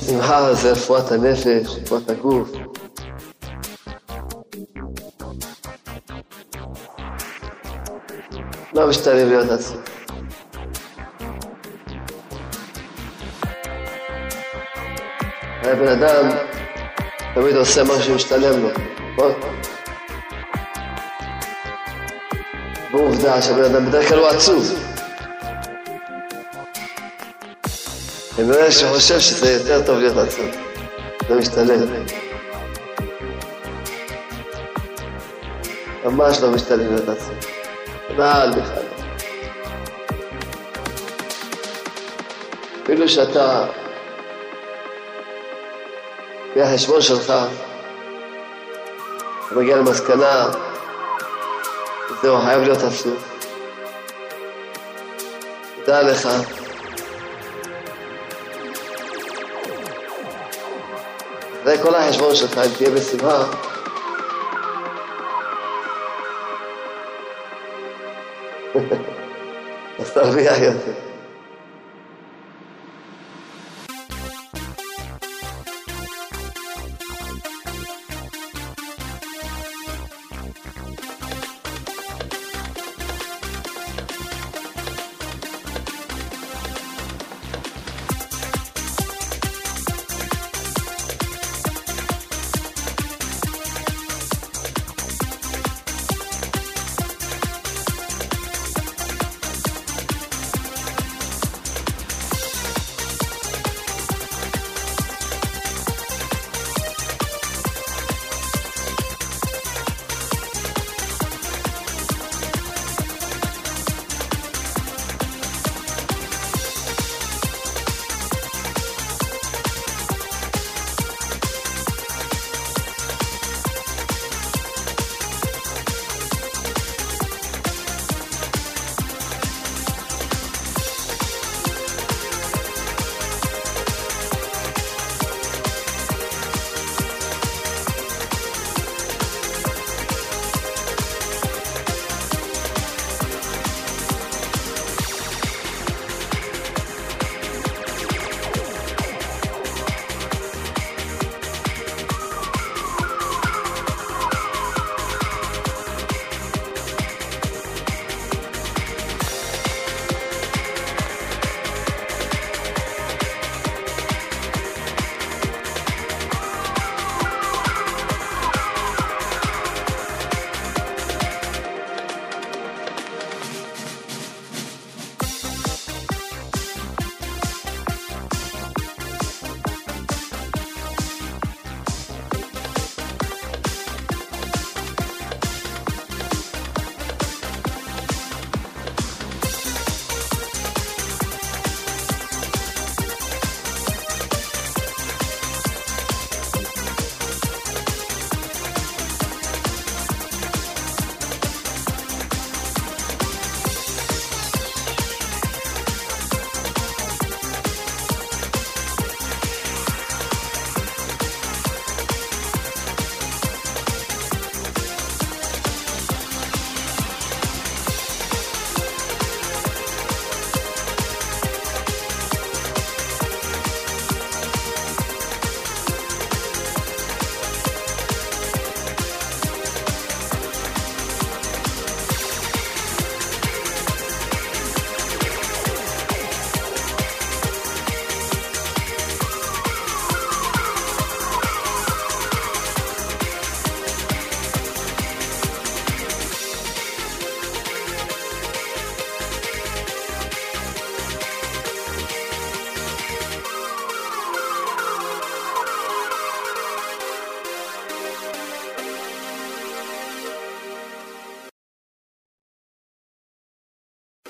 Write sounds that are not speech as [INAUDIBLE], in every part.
שמחה זה רפואת הנפש, רפואת הגוף. לא משתלם להיות עצמי. הבן אדם תמיד עושה מה שמשתלם לו, נכון? ועובדה שהבן אדם בדרך כלל הוא עצוב. כנראה שחושב שזה יותר טוב להיות עצוב. זה משתלם. ממש לא משתלם להיות עצוב. בכלל, בכלל. אפילו שאתה, לפי החשבון שלך, אתה מגיע למסקנה, זהו, חייב להיות עצוב. תדע לך, אחרי כל החשבון שלך, אם תהיה בשמחה, [LAUGHS] אז תרוויח יותר.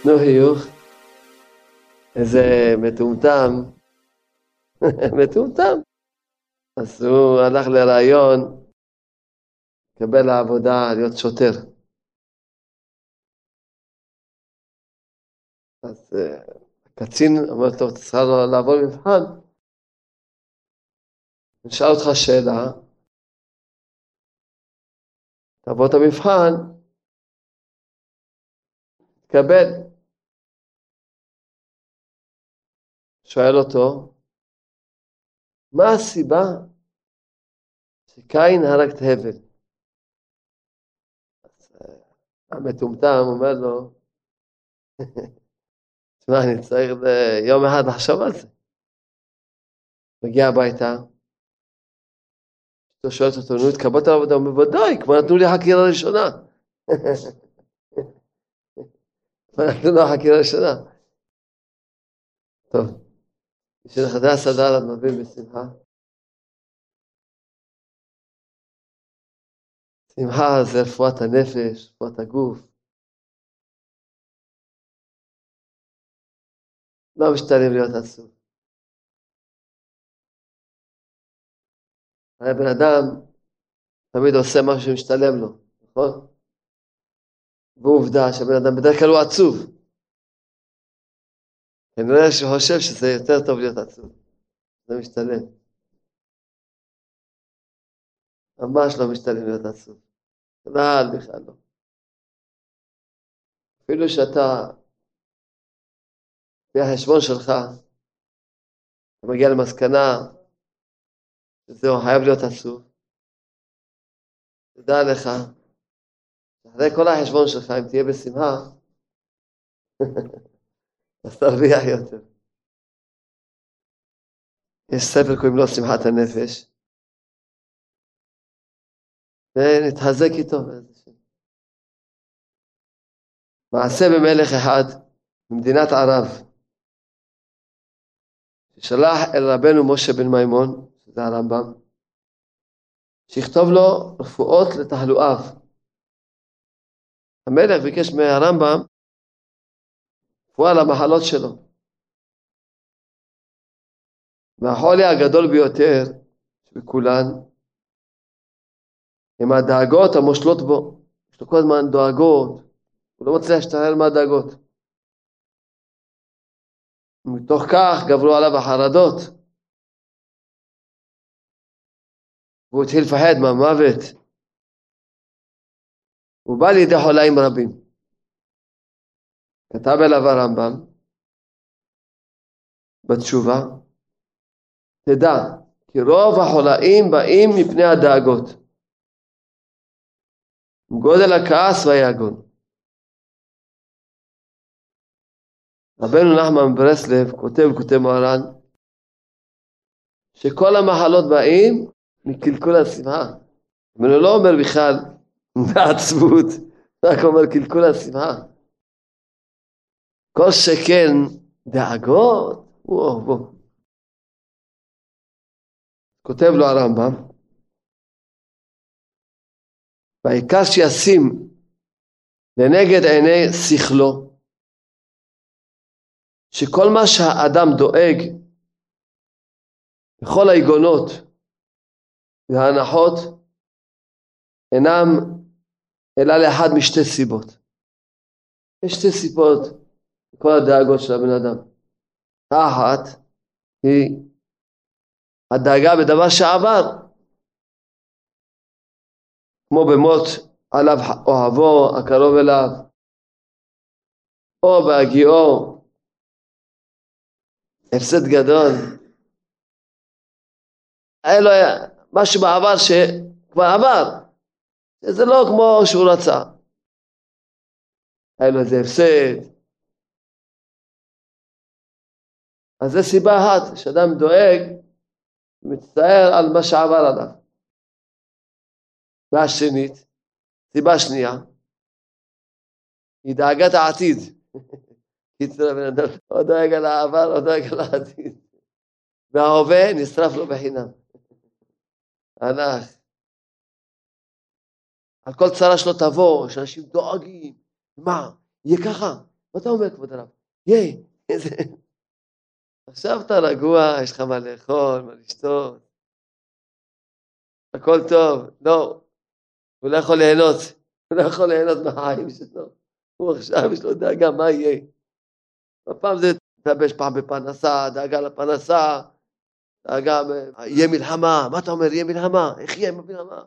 נו חיוך, איזה מטומטם, [LAUGHS] מטומטם. אז הוא הלך לרעיון, לקבל לעבודה, להיות שוטר. אז uh, הקצין אומר, טוב, אתה צריך לעבור מבחן. נשאל אותך שאלה, תעבור את המבחן, תקבל. שואל אותו, מה הסיבה שקין הרג את הבל? המטומטם אומר לו, [LAUGHS] תשמע, אני צריך יום אחד לחשוב על זה. מגיע הביתה, אשתו שואלת אותו, נו, התקבלת לעבודה? הוא אומר, בוודאי, כבר נתנו לי חקירה ראשונה. [LAUGHS] כבר נתנו לו חקירה ראשונה. טוב, בשביל חדי הסדר את מבין בשמחה. שמחה זה רפואת הנפש, רפואת הגוף. לא משתלם להיות עצוב. הרי בן אדם תמיד עושה משהו שמשתלם לו, נכון? ועובדה שהבן אדם בדרך כלל הוא עצוב. כנראה שהוא חושב שזה יותר טוב להיות עצוב. זה משתלם. ממש לא משתלם להיות עצוב. בכלל, בכלל לא. אפילו שאתה, לפי החשבון שלך, אתה מגיע למסקנה שזהו חייב להיות עצוב. תדע לך, אחרי כל החשבון שלך, אם תהיה בשמחה, [LAUGHS] אז תרוויח יותר. יש ספר קוראים לו שמחת הנפש, ונתחזק איתו. מעשה במלך אחד במדינת ערב, ששלח אל רבנו משה בן מימון, זה הרמב"ם, שיכתוב לו רפואות לתחלואיו. המלך ביקש מהרמב"ם רפואה למחלות שלו. והחולי הגדול ביותר בכולן הם הדאגות המושלות בו. יש לו כל הזמן דואגות, הוא לא מצליח להשתחרר מהדאגות. מתוך כך גברו עליו החרדות. והוא התחיל לפחד מהמוות. הוא בא לידי חולאים רבים. כתב אליו הרמב"ם בתשובה, תדע כי רוב החולאים באים מפני הדאגות. גודל הכעס והיגון. רבנו נחמן ברסלב כותב, כותב מוהר"ן, שכל המחלות באים מקלקול השמחה. אבל הוא לא אומר בכלל [LAUGHS] מעצבות, רק אומר קלקול השמחה. כל שכן דאגות, וואו וואו. כותב לו הרמב"ם, והעיקר שישים לנגד עיני שכלו, שכל מה שהאדם דואג בכל היגונות וההנחות אינם אלא לאחד משתי סיבות. יש שתי סיבות לכל הדאגות של הבן אדם. האחת היא הדאגה בדבר שעבר, כמו במות עליו אוהבו הקרוב אליו, או בהגיעו הפסד גדול. היה לו משהו בעבר שכבר עבר, זה לא כמו שהוא רצה. היה לו איזה הפסד. אז זו סיבה אחת, שאדם דואג ומצטער על מה שעבר עליו. והשנית, סיבה שנייה, היא דאגת העתיד. [LAUGHS] קיצור הבן אדם או דואג על העבר או דואג על העתיד. וההווה נשרף לו בחינם. [LAUGHS] הלך. על כל צרה שלו תבוא, שאנשים דואגים. מה, יהיה ככה? מה אתה אומר, כבוד הרב? יהיה. [LAUGHS] איזה... עכשיו אתה רגוע, יש לך מה לאכול, מה לשתות. הכל טוב. לא, הוא לא יכול ליהנות. הוא לא יכול ליהנות מהחיים שלו. הוא עכשיו, יש לו דאגה, מה יהיה? הפעם זה מתלבש פעם בפרנסה, דאגה לפרנסה, דאגה, יהיה מלחמה, מה אתה אומר, יהיה מלחמה, איך יהיה מלחמה?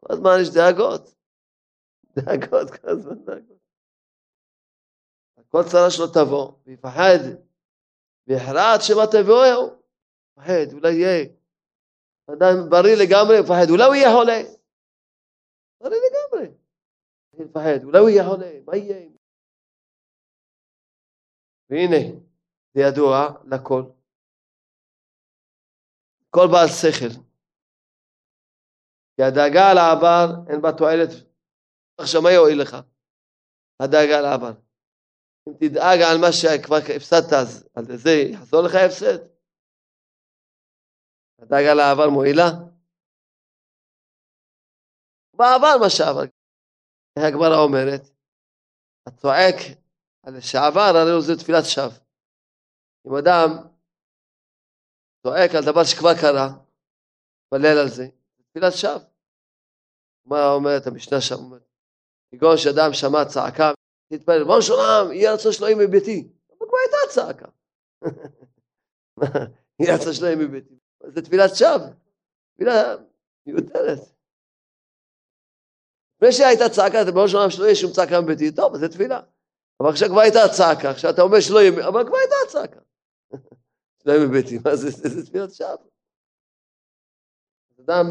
כל הזמן יש דאגות. דאגות, כל הזמן דאגות. כל צרה שלו תבוא, ויפחד, ויחרט שמא תבואהו, יפחד, אולי יהיה אדם בריא לגמרי, יפחד, אולי הוא יהיה חולה. בריא לגמרי. יפחד, אולי הוא יהיה חולה, מה יהיה? והנה, זה ידוע לכל. כל בעל שכל. כי הדאגה על העבר אין בה תועלת. עכשיו מה יועיל לך? הדאגה על העבר. אם תדאג על מה שכבר הפסדת אז על זה יחזור לך הפסד. הדאגה על העבר מועילה? בעבר מה שעבר. הגמרא אומרת, הצועק על שעבר הרי זה תפילת שווא. אם אדם צועק על דבר שכבר קרה, מתפלל על זה, תפילת שווא. מה אומרת המשנה שם? כגון שאדם שמע צעקה, תתפלל, ריבונו של עולם, יהיה רצון שלא יהיה מביתי. אבל כבר הייתה צעקה. יהיה רצון שלא יהיה מביתי. זה תפילת שווא, תפילה מיותרת. לפני שהייתה צעקה, ריבונו של עולם שלא יהיה שום צעקה מביתי, טוב, זה תפילה. אבל עכשיו כבר הייתה צעקה, עכשיו אתה אומר שלא יהיה, אבל כבר הייתה צעקה. שלא יהיה מביתי, מה זה, זה תפילת שווא. אדם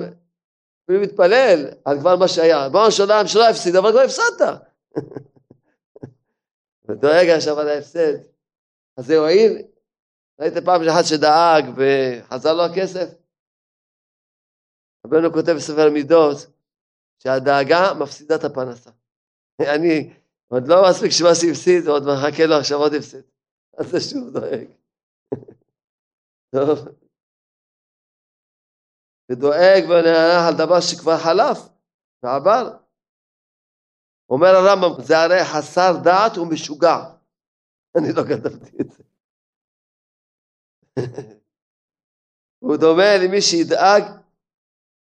אפילו מתפלל על כבר מה שהיה, ריבונו של עולם שלא הפסיד, אבל כבר הפסדת. ודואג עכשיו על ההפסד. אז זה הועיל? ראית פעם אחת שדאג וחזר לו הכסף? רבנו כותב בספר מידות שהדאגה מפסידה את הפרנסה. [LAUGHS] אני עוד לא מספיק שמאסי הפסיד, עוד מחכה לו עכשיו עוד הפסד. [LAUGHS] אז זה שוב דואג. [LAUGHS] טוב. ודואג ונערך על דבר שכבר חלף ועבר. אומר הרמב"ם, זה הרי חסר דעת ומשוגע. [LAUGHS] אני לא כתבתי את זה. [LAUGHS] הוא דומה למי שידאג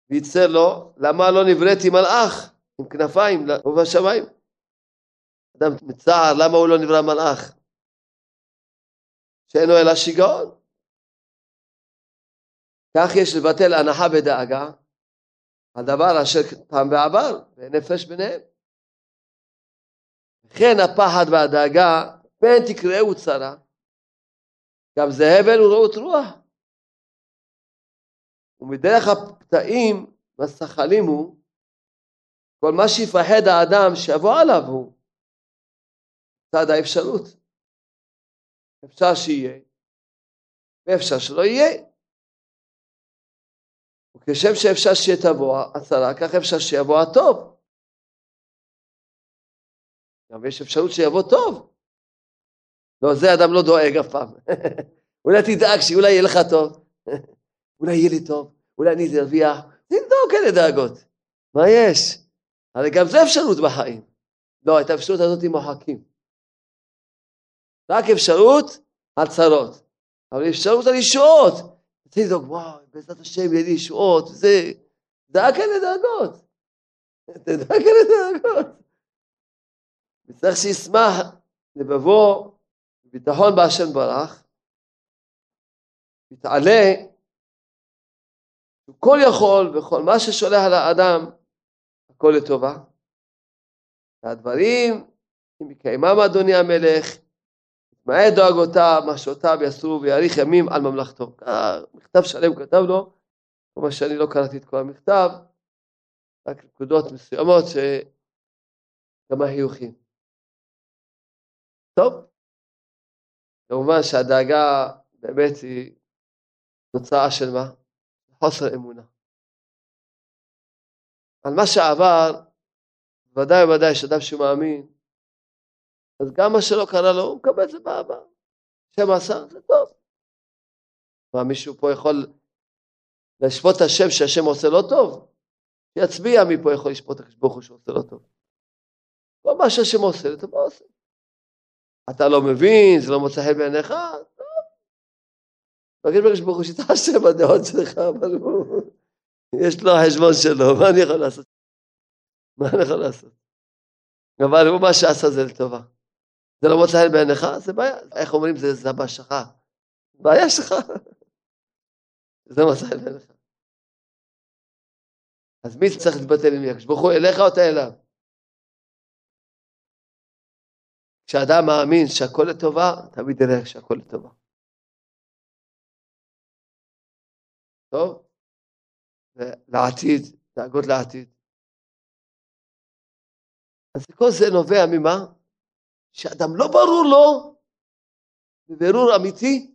ויצא לו, למה לא נבראתי מלאך עם כנפיים ובשמיים? אדם מצער, למה הוא לא נברא מלאך? שאינו אלא שיגעון. כך יש לבטל הנחה בדאגה על דבר אשר פעם בעבר, ונפש ביניהם. וכן הפחד והדאגה, פן תקראו צרה, גם זה הבל ורעות רוח. ומדרך הפתאים והשחלים הוא, כל מה שיפחד האדם שיבוא עליו הוא צד האפשרות. אפשר שיהיה, ואפשר שלא יהיה. וכשם שאפשר שתבוא הצרה, כך אפשר שיבוא הטוב. גם יש אפשרות שיבוא טוב. לא, זה אדם לא דואג אף פעם. [LAUGHS] אולי תדאג שאולי יהיה לך טוב, [LAUGHS] אולי יהיה לי טוב, אולי אני ארוויח, תבדוק כאלה דאגות. מה יש? הרי גם זה אפשרות בחיים. לא, את האפשרות הזאת מוחקים. רק אפשרות על צרות, אבל אפשרות על ישועות. תדאג, וואו, בעזרת השם יהיה לי ישועות, זה, דאג כאלה דאגות. [LAUGHS] תדאג כאלה דאגות. וצריך שישמח לבבו ביטחון בהשם ברך, יתעלה, הוא כל יכול וכל מה ששולח על האדם, הכל לטובה. והדברים, אם יקיימם אדוני המלך, יתמעט דואגותיו, משעותיו יסרו ויאריך ימים על ממלכתו. מכתב שלם כתב לו, כמו שאני לא קראתי את כל המכתב, רק נקודות מסוימות שכמה חיוכים. טוב, כמובן שהדאגה באמת היא תוצאה של מה? חוסר אמונה. על מה שעבר, ודאי וודאי שאדם שמאמין, אז גם מה שלא קרה לו, הוא מקבל את זה בעבר. שם עשה, זה טוב. מה, מישהו פה יכול לשפוט את השם שהשם עושה לא טוב? שיצביע מי פה יכול לשפוט את ברוך הוא שעושה לא טוב. כל מה שהשם עושה, אתה מה עושה? אתה לא מבין, זה לא מוצא חן בעיניך, טוב. תגיד בקדוש ברוך הוא שתעשה בדעות שלך, אבל הוא, יש לו חשבון שלו, מה אני יכול לעשות? מה אני יכול לעשות? אבל הוא מה שעשה זה לטובה. זה לא מוצא חן בעיניך, זה בעיה. איך אומרים, זה זבה שלך. בעיה שלך. זה לא מוצא חן בעיניך. אז מי צריך להתבטל עם יקש? ברוך הוא אליך או אתה אליו? כשאדם מאמין שהכל לטובה, תמיד יראה שהכל לטובה. טוב? לעתיד, דאגות לעתיד. אז כל זה נובע ממה? שאדם לא ברור לו, בבירור אמיתי,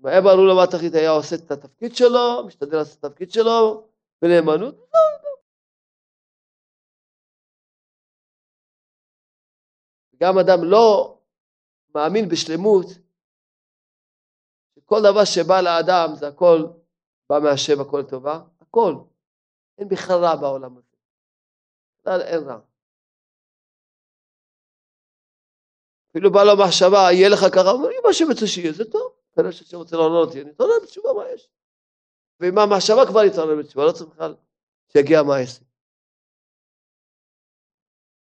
אם היה ברור לו מה התכלית, היה עושה את התפקיד שלו, משתדל לעשות את התפקיד שלו, בנאמנות, לא, גם אדם לא מאמין בשלמות, שכל דבר שבא לאדם זה הכל בא מהשם, הכל טובה, הכל. אין בכלל רע בעולם הזה. בכלל אין רע. אפילו בא לו מחשבה, יהיה לך ככה, הוא אומר, אם השם רוצה שיהיה, זה טוב. כנראה שהשם רוצה לענות אותי, אני אתעורר בתשובה, מה יש? ועם המחשבה כבר יתעורר בתשובה, לא צריך בכלל שיגיע המעשה.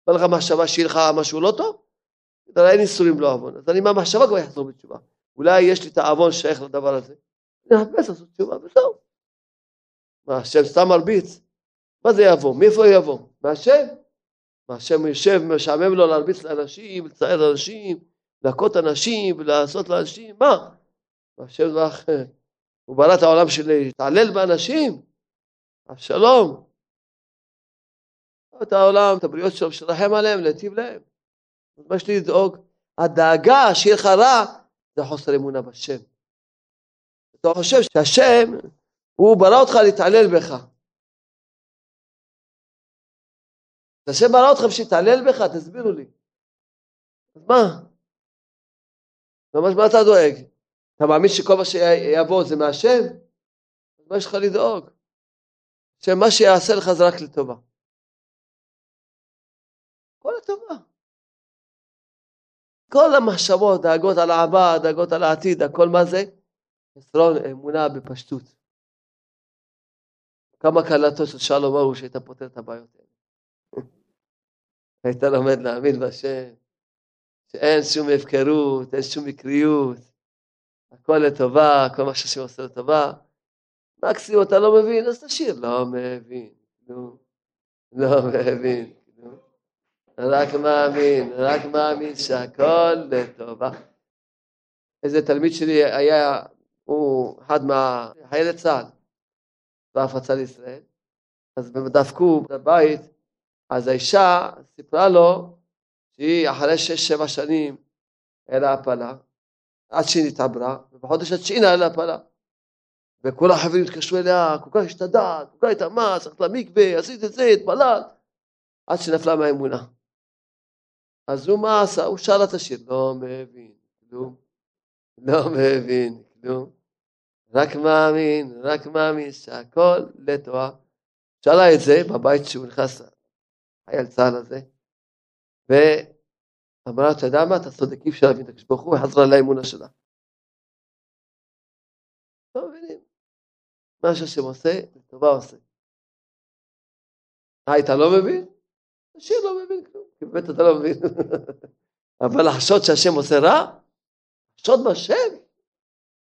בא לך מחשבה שיהיה לך משהו לא טוב? אין איסורים לא עוון, אז אני מהמחשבה כבר יחזור בתשובה. אולי יש לי את העוון שייך לדבר הזה, אני אחפש לעשות תשובה וזהו. מה, השם סתם מרביץ? מה זה יבוא? מאיפה יבוא? מהשם? מה, השם יושב, משעמם לו להרביץ לאנשים, לצער אנשים, להכות אנשים ולעשות לאנשים, מה? השם זבח, הוא ברא את העולם שלי, להתעלל באנשים? אבשלום. את העולם, את הבריאות שלו, שתרחם עליהם, להיטיב להם. מה יש לדאוג? הדאגה שיהיה לך רע, זה חוסר אמונה בשם. אתה חושב שהשם, הוא ברא אותך להתעלל בך. השם ברא אותך בשביל להתעלל בך, תסבירו לי. אז מה? ממש מה אתה דואג? אתה מאמין שכל מה שיבוא זה מהשם? אז מה יש לך לדאוג? שמה שיעשה לך זה רק לטובה. כל הטובה. כל המחשבות, דאגות על העבר, דאגות על העתיד, הכל מה זה? חסרון אמונה בפשטות. כמה קלטו של שלום ההוא שהייתה פותרת את הבעיות האלה. [LAUGHS] היית לומד להאמין בשם, שאין שום הפקרות, אין שום מקריות, הכל לטובה, כל מה שהשם עושה לטובה. מקסימום אתה לא מבין, אז תשאיר, לא מבין, נו, לא מבין. רק מאמין, רק מאמין שהכל לטובה. איזה תלמיד שלי היה, הוא אחד מהחיילי צה"ל בהפצה לישראל, אז דפקו בבית, אז האישה סיפרה לו שהיא אחרי שש-שבע שנים היה לה הפלה, עד שהיא נתעברה, ובחודש התשיעי נעלה להפלה. וכל החברים התקשרו אליה, כל כך השתדעת, כל כך התאמץ, הלכת למקווה, עשית את זה, התפללת, עד שנפלה מהאמונה. אז הוא מה עשה? הוא שר את השיר, לא מבין כלום, לא מבין כלום, רק מאמין, רק מאמין שהכל לטועה. שאלה את זה בבית שהוא נכנס, חייל צה"ל הזה, ו... אמרה, אתה יודע מה, אתה צודק, אי אפשר להבין את הקדוש ברוך הוא, וחזרה לאמונה שלה. לא מבינים. מה שהשם עושה, לטובה עושה. אה, אתה לא מבין? השיר לא מבין כלום, באמת אתה לא מבין. אבל לחשוד שהשם עושה רע? לחשוד בשם?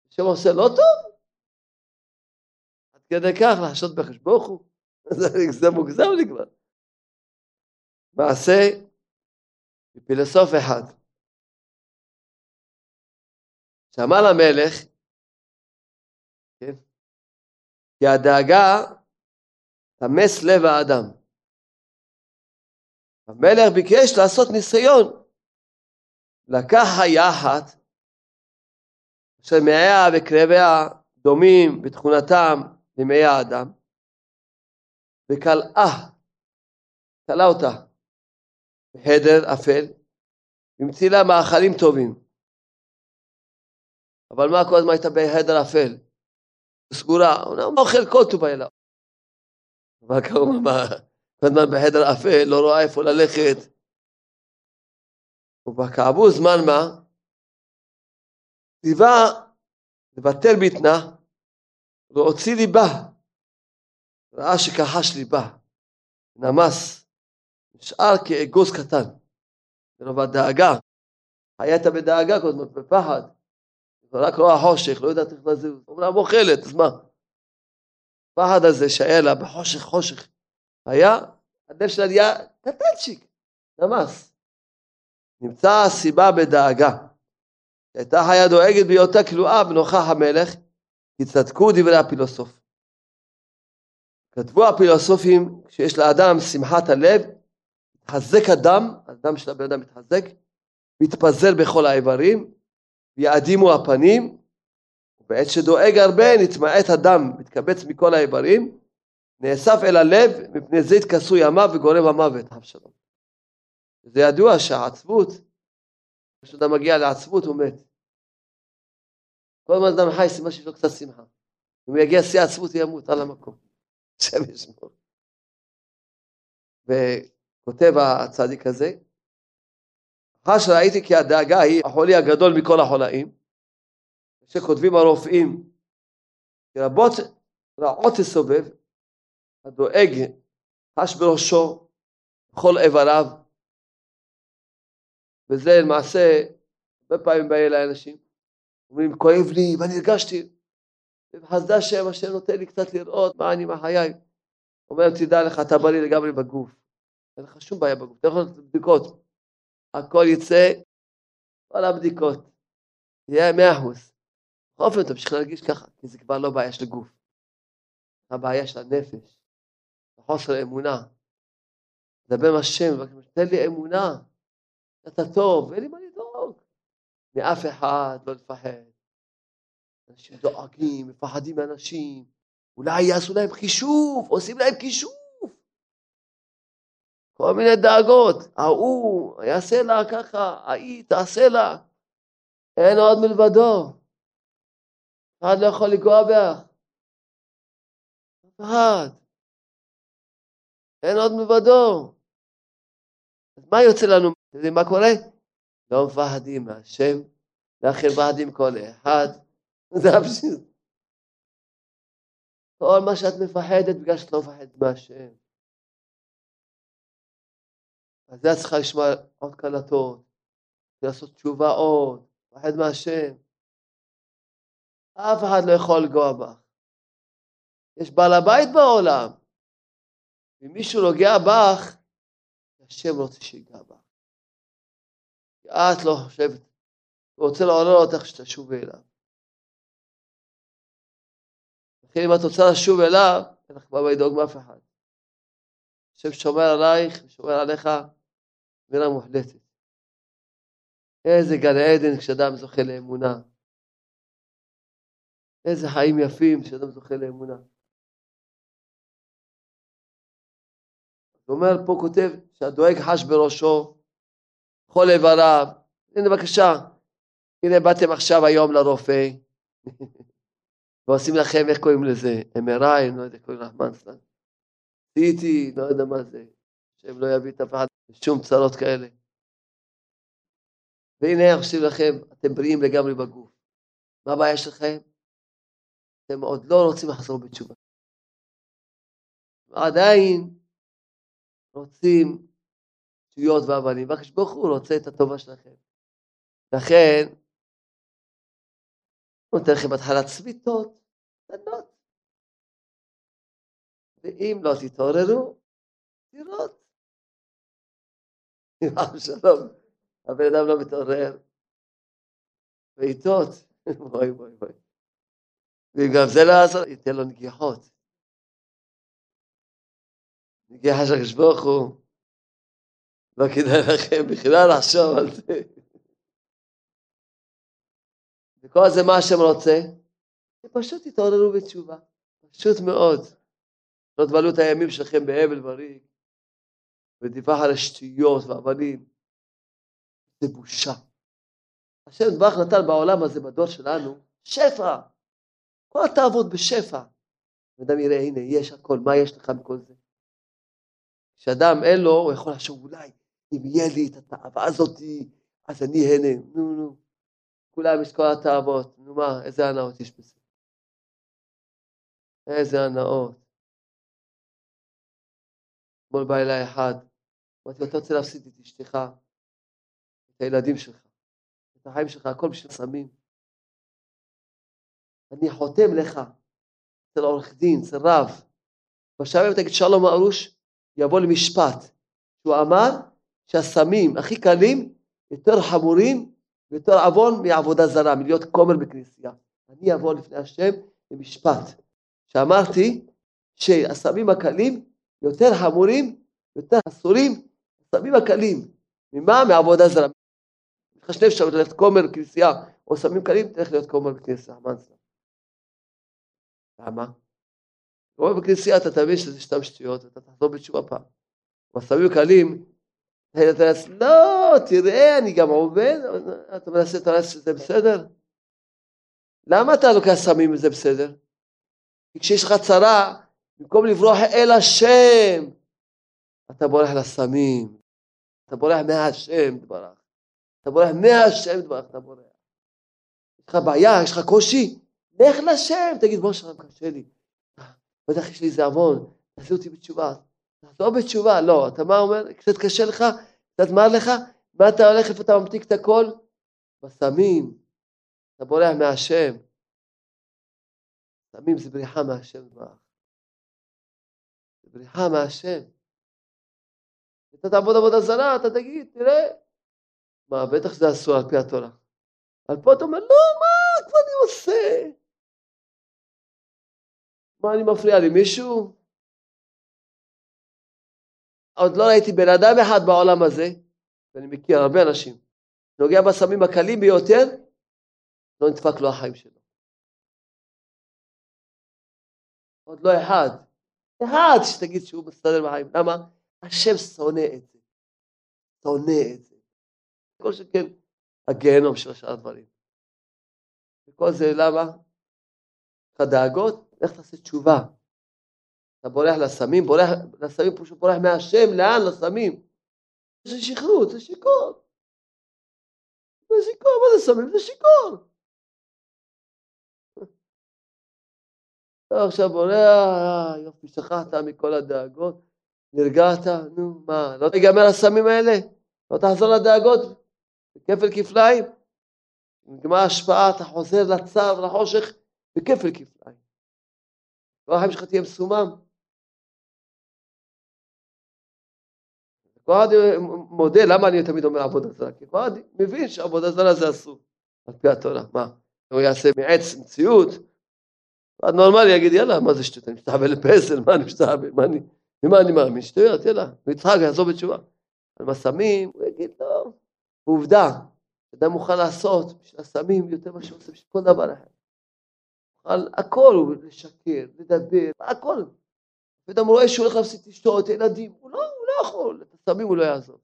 השם עושה לא טוב? עד כדי כך לחשוד הוא? [LAUGHS] זה מוגזם לי כבר. מעשה מפילוסוף אחד, שאמר למלך, כן, כי הדאגה תמס לב האדם. המלך ביקש לעשות ניסיון. לקח אחת, אשר מעיה וקרביה דומים בתכונתם למעי האדם, וכלאה, כלאה אותה. בחדר אפל, המציא לה מאכלים טובים. אבל מה כל הזמן הייתה בחדר אפל? סגורה, הוא אוכל כל טובה אליו. מה מה, כל הזמן בחדר אפל, לא רואה איפה ללכת. ובכעבור זמן מה? ציווה לבטל בטנה והוציא ליבה. ראה שכחש ליבה, נמס. נשאר כאגוז קטן, מרוב הדאגה. הייתה בדאגה כל הזמן, בפחד. רק רואה חושך, לא יודעת איך לזוז. אומנם אוכלת, אז מה? הפחד הזה שהיה לה בחושך חושך, היה, הלב שלה נהיה קטנצ'יק, נמס. נמצא הסיבה בדאגה. הייתה חיה דואגת בהיותה כלואה בנוכח המלך, כי צדקו דברי הפילוסוף. כתבו הפילוסופים, כשיש לאדם שמחת הלב, מתחזק הדם, הדם של הבן אדם מתחזק, מתפזר בכל האיברים, ויעדימו הפנים, ובעת שדואג הרבה נתמעט הדם, מתקבץ מכל האיברים, נאסף אל הלב, מפני זה התכסו ימיו וגורם המוות, אבשלום. זה ידוע שהעצבות, כשאדם מגיע לעצבות הוא מת. כל הזמן אדם חי, סימן שיש לו קצת שמחה. אם יגיע שיא העצבות, הוא ימות על המקום. השם ישמור. וכותב הצדיק הזה, אחר שראיתי כי הדאגה היא החולי הגדול מכל החולאים, שכותבים הרופאים, רבות רעות תסובב, הדואג חש בראשו בכל איבריו, וזה למעשה, הרבה פעמים באים אליי אנשים, אומרים כואב לי ואני הרגשתי, וחסדה השם אשר נותן לי קצת לראות מה אני מהחיי. אומר תדע לך אתה בריא לגמרי בגוף, אין לך שום בעיה בגוף, אתה יכול לעשות בדיקות, הכל יצא, כל הבדיקות, יהיה מאה אחוז. בכל אופן תמשיך להרגיש ככה, כי זה כבר לא בעיה של גוף, הבעיה של הנפש, חוסר אמונה. לדבר עם השם, תן לי אמונה, אתה טוב, אין לי מה לדאוג. מאף אחד לא לפחד. אנשים דואגים, מפחדים מאנשים, אולי יעשו להם חישוב, עושים להם חישוב. כל מיני דאגות, ההוא יעשה לה ככה, ההיא תעשה לה. אין עוד מלבדו. אחד לא יכול לגוע בך. אחד. אין עוד מלבדו. אז מה יוצא לנו? אתם יודעים מה קורה? לא מפחדים מהשם, לכן מפחדים כל אחד. [LAUGHS] זה הפשוט. כל מה שאת מפחדת בגלל שאת לא מפחדת מהשם. אז זה את צריכה לשמוע עוד קלטות, לעשות תשובה עוד, מפחד מהשם. אף אחד לא יכול לגוע בך. יש בעל הבית בעולם. אם מישהו נוגע בך, השם רוצה שיגע בך. כי את לא חושבת, הוא רוצה לעורר אותך שתשובי אליו. לכן אם את רוצה לשוב אליו, אין לך מה לדאוג מאף אחד. השם שומר עלייך ושומר עליך מילה מוחלטת. איזה גן עדן כשאדם זוכה לאמונה. איזה חיים יפים כשאדם זוכה לאמונה. הוא אומר, פה כותב שהדואג חש בראשו, כל איבריו, הנה בבקשה, הנה באתם עכשיו היום לרופא, [LAUGHS] ועושים לכם, איך קוראים לזה, MRI, לא יודע, קוראים רחמן סלן, CT, לא יודע מה זה, שהם לא יביא את אף אחד לשום צרות כאלה. והנה עושים לכם, אתם בריאים לגמרי בגוף. מה הבעיה שלכם? אתם עוד לא רוצים לחזור בתשובה. עדיין רוצים שטויות ואבנים, והקדוש ברוך הוא רוצה את הטובה שלכם. לכן, הוא נותן לכם בהתחלה צביטות קטנות. ואם לא תתעוררו, תראות. [LAUGHS] שלום, הבן אדם לא מתעורר. בעיטות, [LAUGHS] בואי בואי בואי. ואם גם זה לא יעזור, ייתן לו נגיחות. של הקדוש ברוך הוא, לא כדאי לכם בכלל לחשוב על זה. וכל זה מה השם רוצה? פשוט תתעוררו בתשובה, פשוט מאוד. לא תבלו את הימים שלכם באבל וריק, ודיווח על השטויות והאבנים. זה בושה. השם דבח נתן בעולם הזה, בדור שלנו, שפע. כל התאוות בשפע. אדם יראה, הנה, יש הכל, מה יש לך מכל זה? כשאדם אין לו, הוא יכול לחשוב, אולי אם יהיה לי את התאווה הזאת, אז אני אהנה. נו, נו. כולם יש כל התאוות. נו מה, איזה הנאות יש בזה? איזה הנאות. אתמול בא אליי אחד, אמרתי לו, אתה רוצה להפסיד את אשתך, את הילדים שלך, את החיים שלך, הכל בשביל סמים. אני חותם לך, אצל עורך דין, אצל רב. עכשיו אם תגיד שלום ארוש, יבוא למשפט. שהוא אמר שהסמים הכי קלים יותר חמורים ויותר עוון מעבודה זרה, מלהיות כומר בכנסייה. אני אבוא לפני השם למשפט. שאמרתי שהסמים הקלים יותר חמורים, יותר אסורים, הסמים הקלים. ממה? מעבודה זרה. יש לך שני אפשרויות ללכת כומר בכנסייה או סמים קלים, תלך להיות כומר בכנסייה. למה? כומר בכנסייה אתה תבין שזה סתם שטויות, אתה תחזור בתשובה פעם. בסמים קלים, אתה לא, תראה, אני גם עובד, אתה מנסה, מנסה שזה בסדר? למה אתה לוקח סמים וזה בסדר? כי כשיש לך צרה, במקום לברוח אל השם, אתה בורח לסמים, אתה בורח מהשם דברך, אתה בורח מהשם דברך, אתה בורח. יש לך בעיה, יש לך קושי, לך לשם, תגיד בוא שלום קשה לי, בטח יש לי איזה עוון, תעשי אותי בתשובה, תחזור בתשובה, לא, אתה מה אומר, קצת קשה לך, קצת מר לך, מה אתה הולך, איפה אתה ממתיק את הכל? בסמים, אתה בורח מהשם. סמים זה בריחה מהשם. זה בריחה מהשם. אתה תעבוד עבודה זרה, אתה תגיד, תראה. מה, בטח זה אסור על פי התורה. אבל פה אתה אומר, לא, מה כבר אני עושה? מה, אני מפריע למישהו? עוד לא ראיתי בן אדם אחד בעולם הזה, ואני מכיר הרבה אנשים, נוגע בסמים הקלים ביותר, לא נדפק לו החיים שלו. עוד לא אחד. אחד שתגיד שהוא מסתדר בחיים. למה? השם שונא את זה. שונא את זה. כל שכן הגיהנום של השאר הדברים. וכל זה למה? הדאגות, לך תעשה תשובה. אתה בורח לסמים, בורח לסמים, פשוט בורח מהשם, לאן? לסמים. זה שכרות, זה שיכור. זה שיכור, מה זה סמים? זה שיכור. אתה עכשיו בורח, יופי, שכחת מכל הדאגות, נרגעת, נו, מה, לא תיגמר הסמים האלה? לא תחזור לדאגות? בכפל כפליים? נגמר ההשפעה, אתה חוזר לצו, לחושך, בכפל כפליים. כל החיים שלך תהיה מסומם. כל אחד מודה, למה אני תמיד אומר עבודה זרה? כי כל אחד מבין שעבודה זרה זה אסור, על פי התורה. מה, הוא יעשה מעץ מציאות? אחד נורמלי יגיד, יאללה, מה זה שטות? אני מסתחבא לפסל, מה אני? מה אני, ממה אני מאמין? שטויות, יאללה, הוא יצחק, יעזוב בתשובה. על הסמים, הוא יגיד, לא. עובדה, אדם מוכן לעשות בשביל הסמים יותר ממה שהוא עושה בשביל כל דבר אחר. על הכל הוא לשקר, לדבר, הכל. ואדם רואה שהוא הולך להפסיד אשתו, את הילדים, הוא לא, הוא לא יכול, את הסמים הוא לא יעזוב.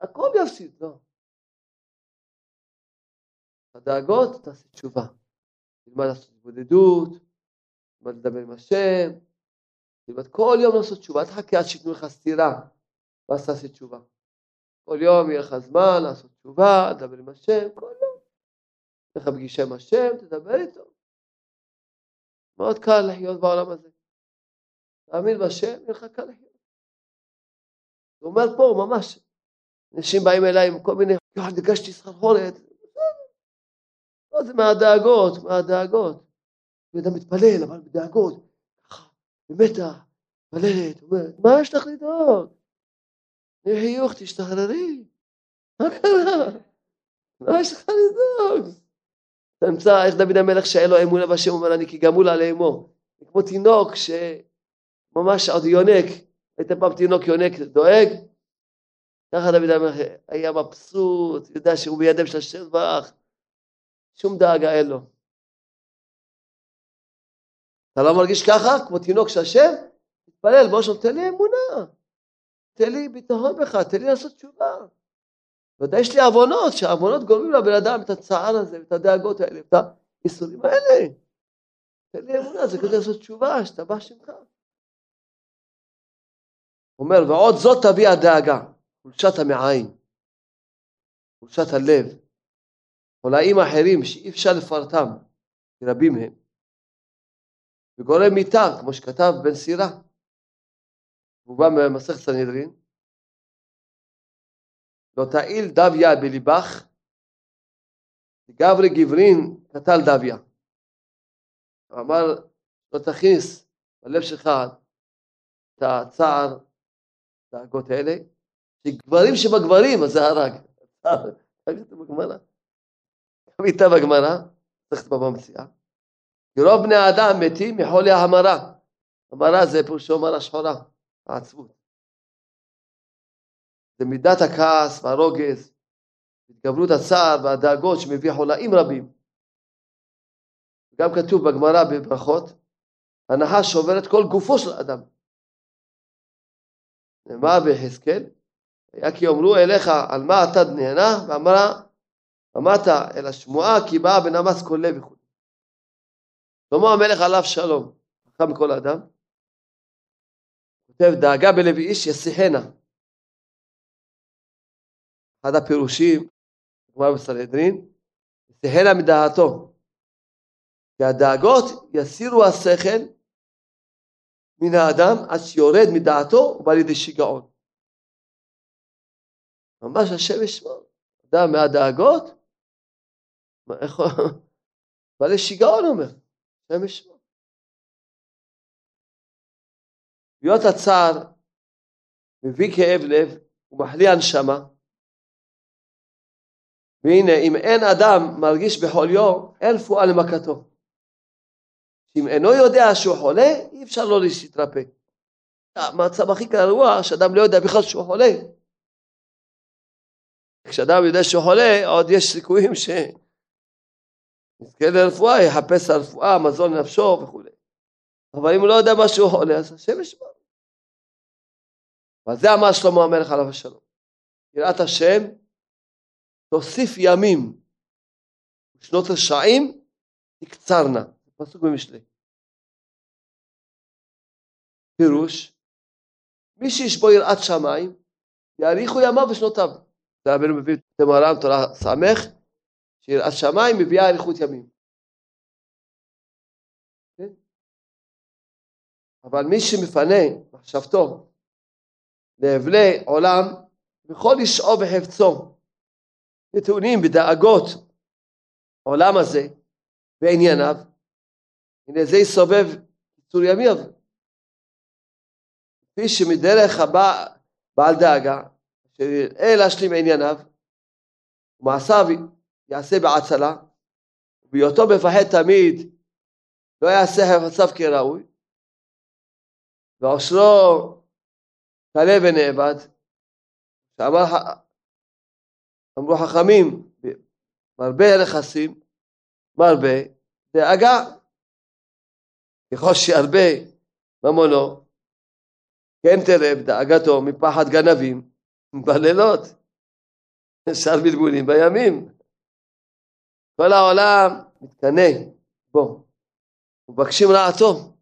הכל יפסיד, לא. הדאגות, תעשה תשובה. תלמד לעשות התבודדות, תלמד לדבר עם השם, תלמד כל יום לעשות תשובה, אל תחכה עד שייתנו לך סטירה, ואז תעשה תשובה. כל יום יהיה לך זמן לעשות תשובה, לדבר עם השם, כל לך פגישה עם השם, תדבר איתו. מאוד קל לחיות בעולם הזה. תאמין בשם, יהיה לך קל לחיות. הוא אומר פה, ממש, אנשים באים אליי עם כל מיני, יואו, הרגשתי סחרחורת, לא, זה מהדאגות, מהדאגות. ואדם מתפלל, אבל בדאגות, במתח, מתפללת, אומרת, מה יש לך לדאוג? חיוך, תשתחררי. מה קרה? מה יש לך לדאוג? תמצא איך דוד המלך שהיה לו אמונה בשם, אומר אני כי גמול על אמו. כמו תינוק שממש עוד יונק, היית פעם תינוק יונק דואג? ככה דוד המלך היה מבסוט, יודע שהוא בידיו של השם ברח. שום דאגה אין לו. אתה לא מרגיש ככה, כמו תינוק של השם? תתפלל, בוא שם, תן לי אמונה. תן לי ביטחון בך, תן לי לעשות תשובה. ודאי יש לי עוונות, שהעוונות גורמים לבן אדם את הצער הזה, את הדאגות האלה, את האיסורים האלה. תן לי אמונה, זה כדי לעשות תשובה, שאתה בא שמך. אומר, ועוד זאת תביא הדאגה, חולשת המעיים, חולשת הלב, חולאים אחרים שאי אפשר לפרטם, רבים הם. וגורם מיתה, כמו שכתב בן סירה. הוא בא ממסכת סנהדרין. לא תעיל דביה בליבך, גברי גברין קטל דביה. הוא אמר, לא תכניס בלב שלך את הצער, הדאגות האלה, שגברים שבגברים, אז זה הרג. בגמרא. גם איתה בגמרא, צריך בבא מציאה. כי רוב בני האדם מתים מחולי ההמרה. המרה זה פירושו מרה שחורה, העצבות. זה מידת הכעס והרוגז, התגברות הצער והדאגות שמביא חולאים רבים. גם כתוב בגמרא בברכות, הנחש שובר את כל גופו של האדם. נאמר ביחזקאל, היה כי יאמרו אליך על מה אתה נהנה, ואמרה, אמרת אל השמועה כי באה בנמס כל לב וכו'. שלמה המלך עליו שלום, חכם מכל האדם, כותב דאגה בלב איש יסיחנה. אחד הפירושים, כמו בסנהדרין, יסיחנה מדעתו. כי הדאגות יסירו השכל מן האדם עד שיורד מדעתו ובא לידי שיגעון. ממש השם ישמור. אדם מהדאגות, איך הוא... [LAUGHS] בא לשיגעון אומר, השם ישמור. להיות הצער מביא כאב לב ומחליא הנשמה. והנה, אם אין אדם מרגיש בחוליו, אין רפואה למכתו. אם אינו יודע שהוא חולה, אי אפשר לא להתרפא. המצב הכי גרוע, שאדם לא יודע בכלל שהוא חולה. כשאדם יודע שהוא חולה, עוד יש סיכויים ש... יזכה לרפואה, יחפש הרפואה, מזון לנפשו וכו'. אבל אם הוא לא יודע מה שהוא חולה, אז השם ישמע. אבל זה אמר שלמה המלך עליו השלום. יראת השם תוסיף ימים ושנות רשעים תקצרנה. פסוק במשלי. פירוש, מי שיש בו יראת שמיים, יאריכו ימיו ושנותיו. זה רבנו מביא את מרן תורה סמך, שיראת שמיים מביאה אריכות ימים. כן? אבל מי שמפנה מחשבתו לאבלי עולם, וכל אישו בחפצו, נתונים בדאגות העולם הזה וענייניו, הנה זה יסובב קיצור ימיו. כפי שמדרך הבא בעל דאגה, שיראה להשלים ענייניו, ומעשיו יעשה בעצלה, ובהיותו מפחד תמיד לא יעשה חפציו כראוי, ועושרו קלה ונאבד, שאמר, אמרו חכמים, מרבה נכסים, מרבה דאגה. ככל שהרבה ממונו, כן תרב דאגתו מפחד גנבים בלילות, שאר בלבולים בימים. כל העולם מתקנא בו, ומבקשים רעתו.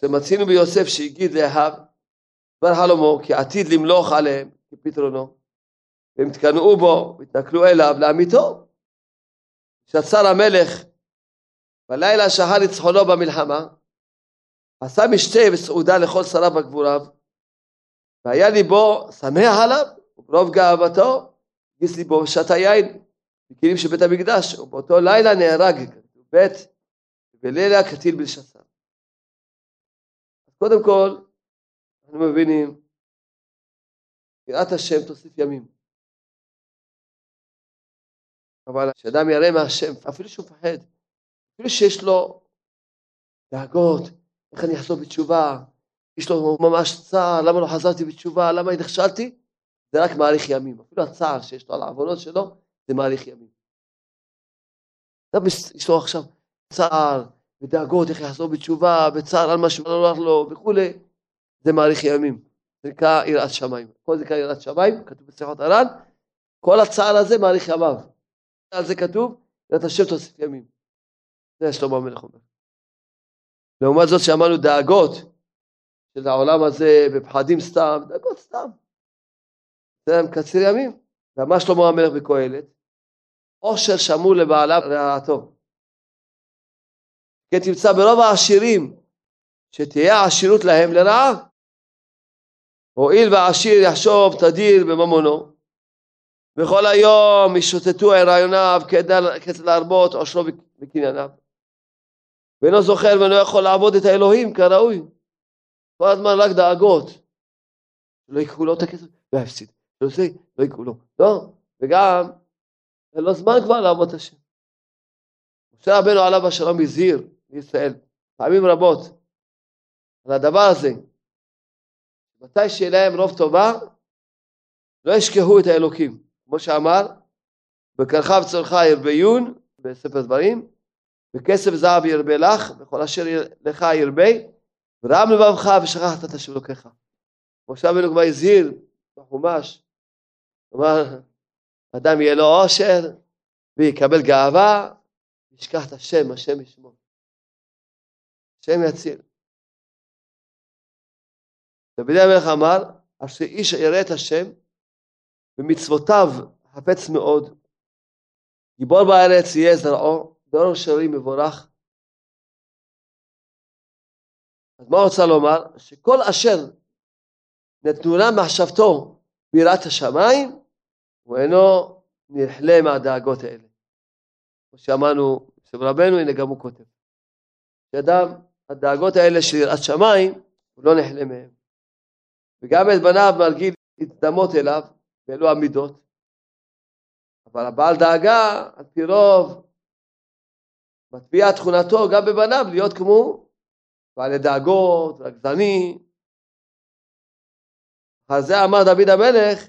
שמצינו ביוסף שהגיד לאחיו דבר חלומו כי עתיד למלוך עליהם כפתרונו, והם התקנאו בו והתנכלו אליו לאמיתו. כשצר המלך בלילה שחר ניצחונו במלחמה, עשה משתה וסעודה לכל שריו וגבוריו, והיה ליבו שמח עליו, וברוב גאוותו, הגיס ליבו ושתה יין בכלים של בית המקדש, ובאותו לילה נהרג, בית, ובלילה קטיל בלשסה. קודם כל, אנחנו מבינים, יראת השם תוסיף ימים. אבל כשאדם ירא מהשם, אפילו שהוא מפחד, אפילו שיש לו דאגות, איך אני אחזור בתשובה, יש לו ממש צער, למה לא חזרתי בתשובה, למה נכשלתי, זה רק מאריך ימים. אפילו הצער שיש לו על העוונות שלו, זה מאריך ימים. יש לו עכשיו צער ודאגות איך יחזור בתשובה, וצער על מה שלא הלך לו וכולי, זה מאריך ימים. זה נקרא יראת שמיים. כל זה נקרא יראת שמיים, כתוב בשיחות הר"ן, כל הצער הזה מאריך ימיו. על זה כתוב, יראת השם תוסיף ימים. זה שלמה המלך אומר. לעומת זאת שאמרנו דאגות של העולם הזה בפחדים סתם, דאגות סתם. זה מקצר ימים. ואמר שלמה המלך בקהלת, עושר שמור לבעליו רעתו. כי תמצא ברוב העשירים שתהיה עשירות להם לרעה. הואיל והעשיר יחשוב תדיר בממונו, וכל היום ישוטטו על רעיוניו כדי להרבות עושרו וקנייניו. ואינו זוכר ואינו יכול לעבוד את האלוהים כראוי. כל הזמן רק דאגות. לא ייקחו לו את הכסף, לא יפסיד. לא עושה, לא יקראו לו. לא, וגם, אין לו זמן כבר לעבוד את השם. משה רבנו עליו השלום הזהיר לישראל פעמים רבות על הדבר הזה. מתי שיהיה להם רוב טובה, לא ישכחו את האלוקים. כמו שאמר, בקרחב צורך ירביון, בספר דברים, וכסף זהב ירבה לך, וכל אשר לך ירבה, ורם לבבך ושכחת את השם אלוקיך. משה רבנו כבר הזהיר בחומש, כלומר, אדם יהיה לו עושר, ויקבל גאווה, ישכח את השם, השם ישמור. השם יציל. דוד המלך אמר, אשר איש יראה את השם, ומצוותיו חפץ מאוד, גיבור בארץ יהיה זרעו, דור שרים מבורך. אז מה רוצה לומר? שכל אשר נתנו לה מחשבתו ביראת השמיים, הוא אינו נכלה מהדאגות האלה. כמו שאמרנו אצל רבנו, הנה גם הוא כותב. שאדם, הדאגות האלה של יראת שמיים, הוא לא נכלה מהם. וגם את בניו מרגיל להתדמות אליו, באלו המידות. אבל הבעל דאגה, על פי רוב, מטביע תכונתו גם בבניו להיות כמו בעלי דאגות, רגזנים. על זה אמר דוד המלך,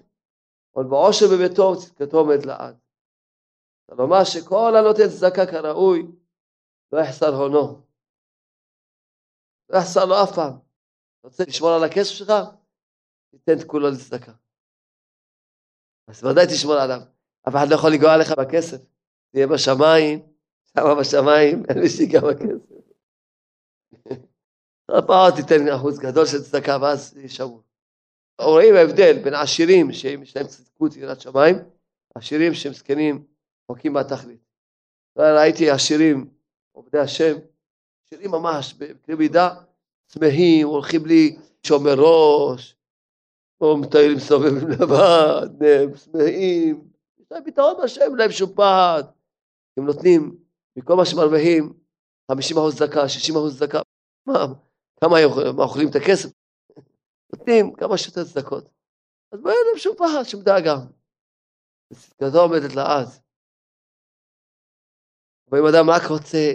עוד בעושר בביתו וצדקתו עומד לעד. כלומר שכל הנותן צדקה כראוי, לא יחסר הונו. לא יחסר לו אף פעם. רוצה לשמור על הכסף שלך? תיתן את כולו לצדקה. אז ודאי תשמור עליו. אף אחד לא יכול לגוע עליך בכסף. תהיה בשמיים, שמה בשמיים, אין מי שיגע בכסף. [LAUGHS] פעם תיתן אחוז גדול של צדקה ואז ישמעו. רואים ההבדל בין עשירים שיש להם צדקות יראת שמיים, עשירים שהם זקנים, רחוקים מהתכלית. ראיתי עשירים, עובדי השם, עשירים ממש, בקנה מידה, צמאים, הולכים בלי שומר ראש, או מטיילים מסתובבים לבד, הם צמאים, יש להם פתרון בשם, להם שופעת. הם נותנים, מכל מה שמרוויחים, 50 אחוז צדקה, 60 אחוז צדקה, מה, כמה אוכלים את הכסף? נותנים כמה שיותר צדקות. אז בואי להם שום פחד, שום דאגה. צדקתו עומדת לעז. ואם אדם רק רוצה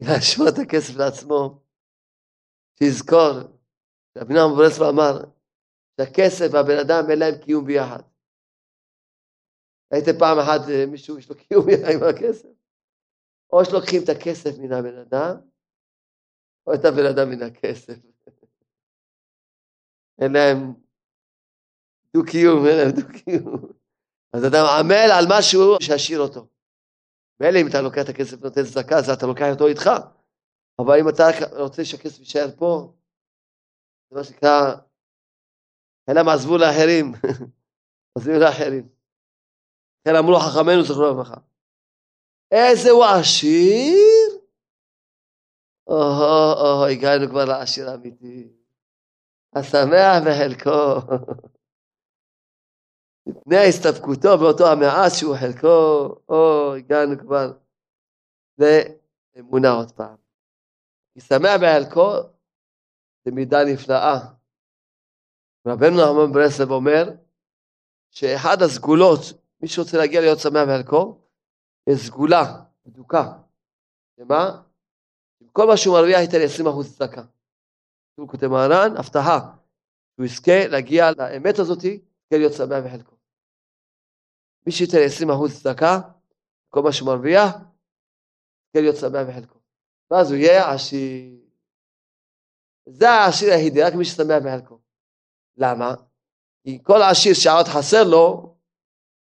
להשמור את הכסף לעצמו, שיזכור, רבי נחמן ברסלב אמר, שהכסף והבן אדם אין להם קיום ביחד. ראיתם פעם אחת מישהו יש לו קיום ביחד עם הכסף? או שלוקחים את הכסף מן הבן אדם, או את הבן אדם מן הכסף. [LAUGHS] אין להם דו-קיום, אין להם דו-קיום. אז אדם עמל על משהו שישאיר אותו. מילא אם אתה לוקח את הכסף ונותן צדקה, אז אתה לוקח אותו איתך. אבל אם אתה רוצה שהכסף יישאר פה, זה מה שנקרא, אלא מעזבו לאחרים. עזבו לאחרים. [LAUGHS] כן אמרו חכמינו זכרו לברכה. איזה הוא עשיר? או-הו, הגענו כבר לעשיר האמיתי. השמח בחלקו. [LAUGHS] מפני הסתפקותו באותו המעט שהוא חלקו, או הגענו כבר לאמונה עוד פעם. כי שמח בחלקו זה מידה נפלאה. רבנו נחמן ברסלב אומר שאחד הסגולות, מי שרוצה להגיע להיות שמח בחלקו, יש סגולה, בדוקה. שמה? כל מה שהוא מרוויח ייתן 20% צדקה. הוא כותב מהר"ן, הבטחה, שהוא יזכה להגיע לאמת הזאתי, יזכה להיות שמח בחלקו. מי שייתן 20% צדקה, כל מה שהוא מרוויח, יזכה להיות שמח בחלקו. ואז הוא יהיה עשיר. זה העשיר היחידי, רק מי ששמח בחלקו. למה? כי כל העשיר שעוד חסר לו,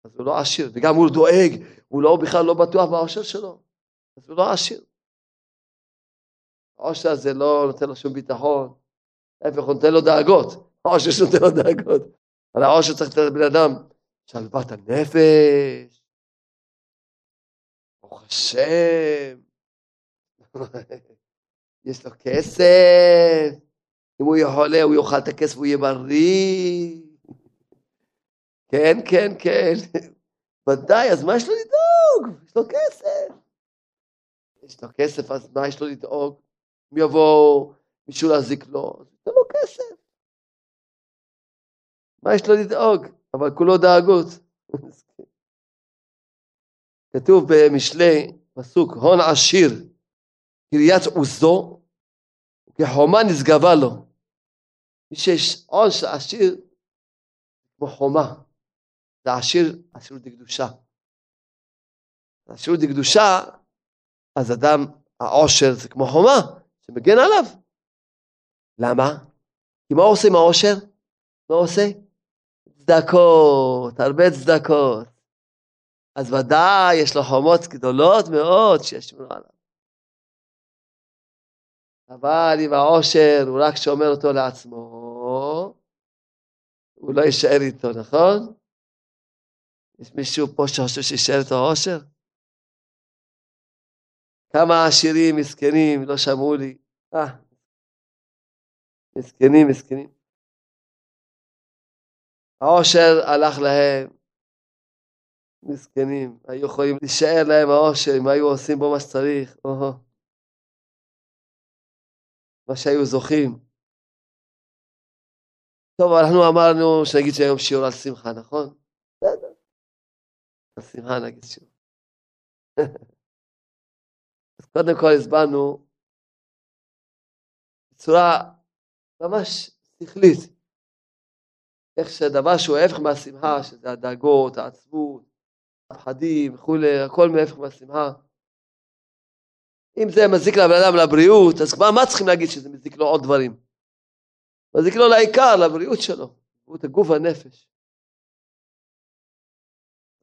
אז הוא לא עשיר, וגם הוא דואג, הוא לא בכלל לא בטוח בעושר שלו, אז הוא לא עשיר. העושר הזה לא נותן לו שום ביטחון, להפך, הוא נותן לו דאגות, העושר שנותן לו דאגות. אבל העושר צריך לתת לבן אדם שלוות הנפש, ברוך השם, [LAUGHS] יש לו כסף, אם הוא יחולה הוא יאכל את הכסף והוא יהיה בריא. כן, כן, כן, ודאי, אז מה יש לו לדאוג? יש לו כסף. יש לו כסף, אז מה יש לו לדאוג? אם יבוא מישהו להזיק לו, אז ייתן לו כסף. מה יש לו לדאוג? אבל כולו דאגות. כתוב במשלי, פסוק, הון עשיר, קריית עוזו, כחומה נשגבה לו. מי שיש של עשיר, כמו חומה. זה עשיר, עשירות דקדושה. עשירות דקדושה, אז אדם, העושר זה כמו חומה, שמגן עליו. למה? כי מה עושה עם העושר? מה עושה? צדקות, הרבה צדקות. אז ודאי יש לו חומות גדולות מאוד שישמרו עליו. אבל אם העושר הוא רק שומר אותו לעצמו, הוא לא יישאר איתו, נכון? יש מישהו פה שחושב שיישאר איתו העושר? כמה עשירים מסכנים לא שמעו לי. אה, מסכנים, מסכנים. העושר הלך להם, מסכנים, היו יכולים להישאר להם העושר אם היו עושים בו מה שצריך, או מה שהיו זוכים. טוב, אנחנו אמרנו שנגיד שהיום שיעור על שמחה, נכון? בסדר. על שמחה נגיד שיעור. [LAUGHS] אז קודם כל הסברנו בצורה ממש שכלית, איך שדבר שהוא ההפך מהשמחה, שזה הדאגות, העצבות, הפחדים וכולי, הכל מהפך מהשמחה. אם זה מזיק לבן אדם לבריאות, אז כבר מה צריכים להגיד שזה מזיק לו עוד דברים? מזיק לו לעיקר, לבריאות שלו, לבריאות הגוף והנפש.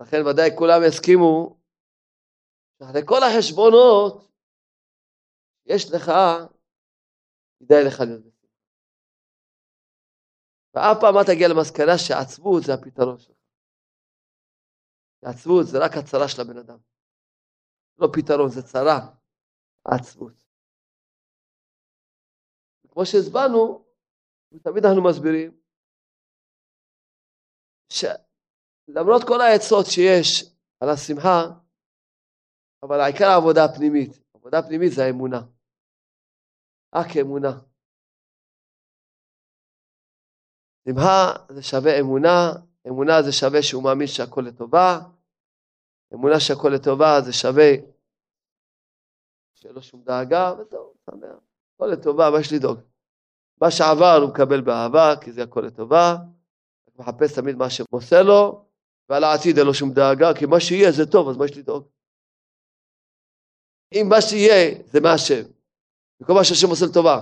לכן ודאי כולם יסכימו שאחרי כל החשבונות יש לך, כדאי לך להיות ואף פעם אל תגיע למסקנה שעצבות זה הפתרון שלך. עצבות זה רק הצרה של הבן אדם. לא פתרון, זה צרה, עצבות. כמו שהסברנו, ותמיד אנחנו מסבירים, שלמרות כל העצות שיש על השמחה, אבל העיקר העבודה הפנימית. עבודה פנימית זה האמונה. רק אמונה. שמחה זה שווה אמונה, אמונה זה שווה שהוא מאמין שהכל לטובה, אמונה שהכל לטובה זה שווה שאין לו שום דאגה, וזהו, שמח. הכל לטובה, מה יש לדאוג? מה שעבר הוא מקבל באהבה, כי זה הכל לטובה, מחפש תמיד מה שמוסר לו, ועל העתיד אין לו שום דאגה, כי מה שיהיה זה טוב, אז מה יש לדאוג? אם מה שיהיה זה מהשם, וכל מה שהשם עושה לטובה,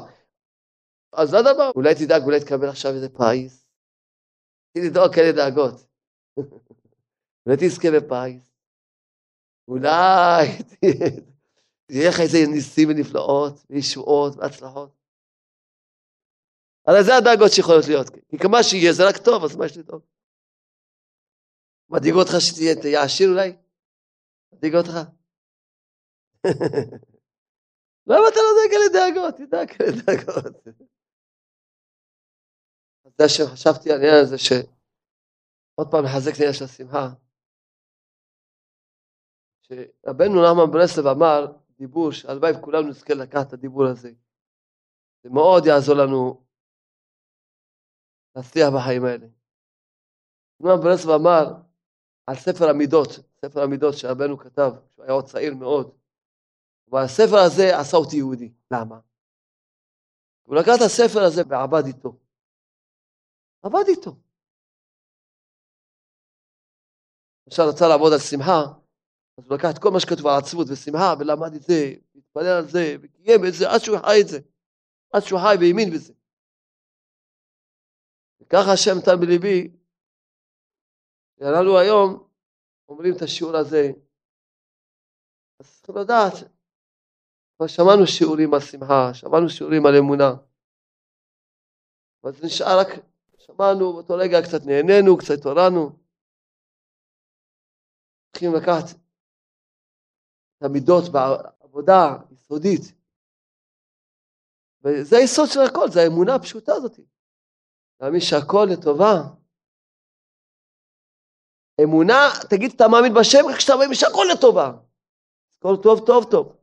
אז לא דבר, אולי תדאג, אולי תקבל עכשיו איזה פיס. תדאג כאלה דאגות. [LAUGHS] אולי תזכה בפיס. אולי [LAUGHS] תהיה לך איזה ניסים ונפלאות, וישועות והצלחות. הרי זה הדאגות שיכולות להיות. כי כמה שיהיה זה רק טוב, אז מה יש לדאוג? מדאיג אותך שתהיה עשיר אולי? מדאיג אותך? [LAUGHS] למה אתה לא דואג על דאגות? תדאג על דאגות. זה שחשבתי על העניין הזה, שעוד פעם לחזק את העניין של השמחה, שרבנו נחמן ברסלב אמר דיבור שהלוואי וכולנו נזכה לקחת את הדיבור הזה. זה מאוד יעזור לנו להצליח בחיים האלה. נחמן ברסלב אמר על ספר המידות, ספר המידות שרבנו כתב, שהוא היה עוד צעיר מאוד, אבל הספר הזה עשה אותי יהודי. למה? הוא לקח את הספר הזה ועבד איתו. עבד איתו. עכשיו רצה לעבוד על שמחה, אז הוא לקח את כל מה שכתוב על עצבות ושמחה, ולמד את זה, והתפלל על זה, וקיים את זה, עד שהוא חי את זה. עד שהוא חי והאמין בזה. וככה השם נתן בליבי, ואנחנו היום אומרים את השיעור הזה. אז צריכים לדעת, כבר שמענו שיעורים על שמחה, שמענו שיעורים על אמונה. אבל זה נשאר רק שמענו, באותו רגע קצת נהנינו, קצת התעוררנו. צריכים לקחת את המידות בעבודה יסודית. וזה היסוד של הכל, זה האמונה הפשוטה הזאת. להאמין שהכל לטובה. אמונה, תגיד, אתה מאמין בשם רק כשאתה מאמין שהכל לטובה. הכל טוב, טוב, טוב.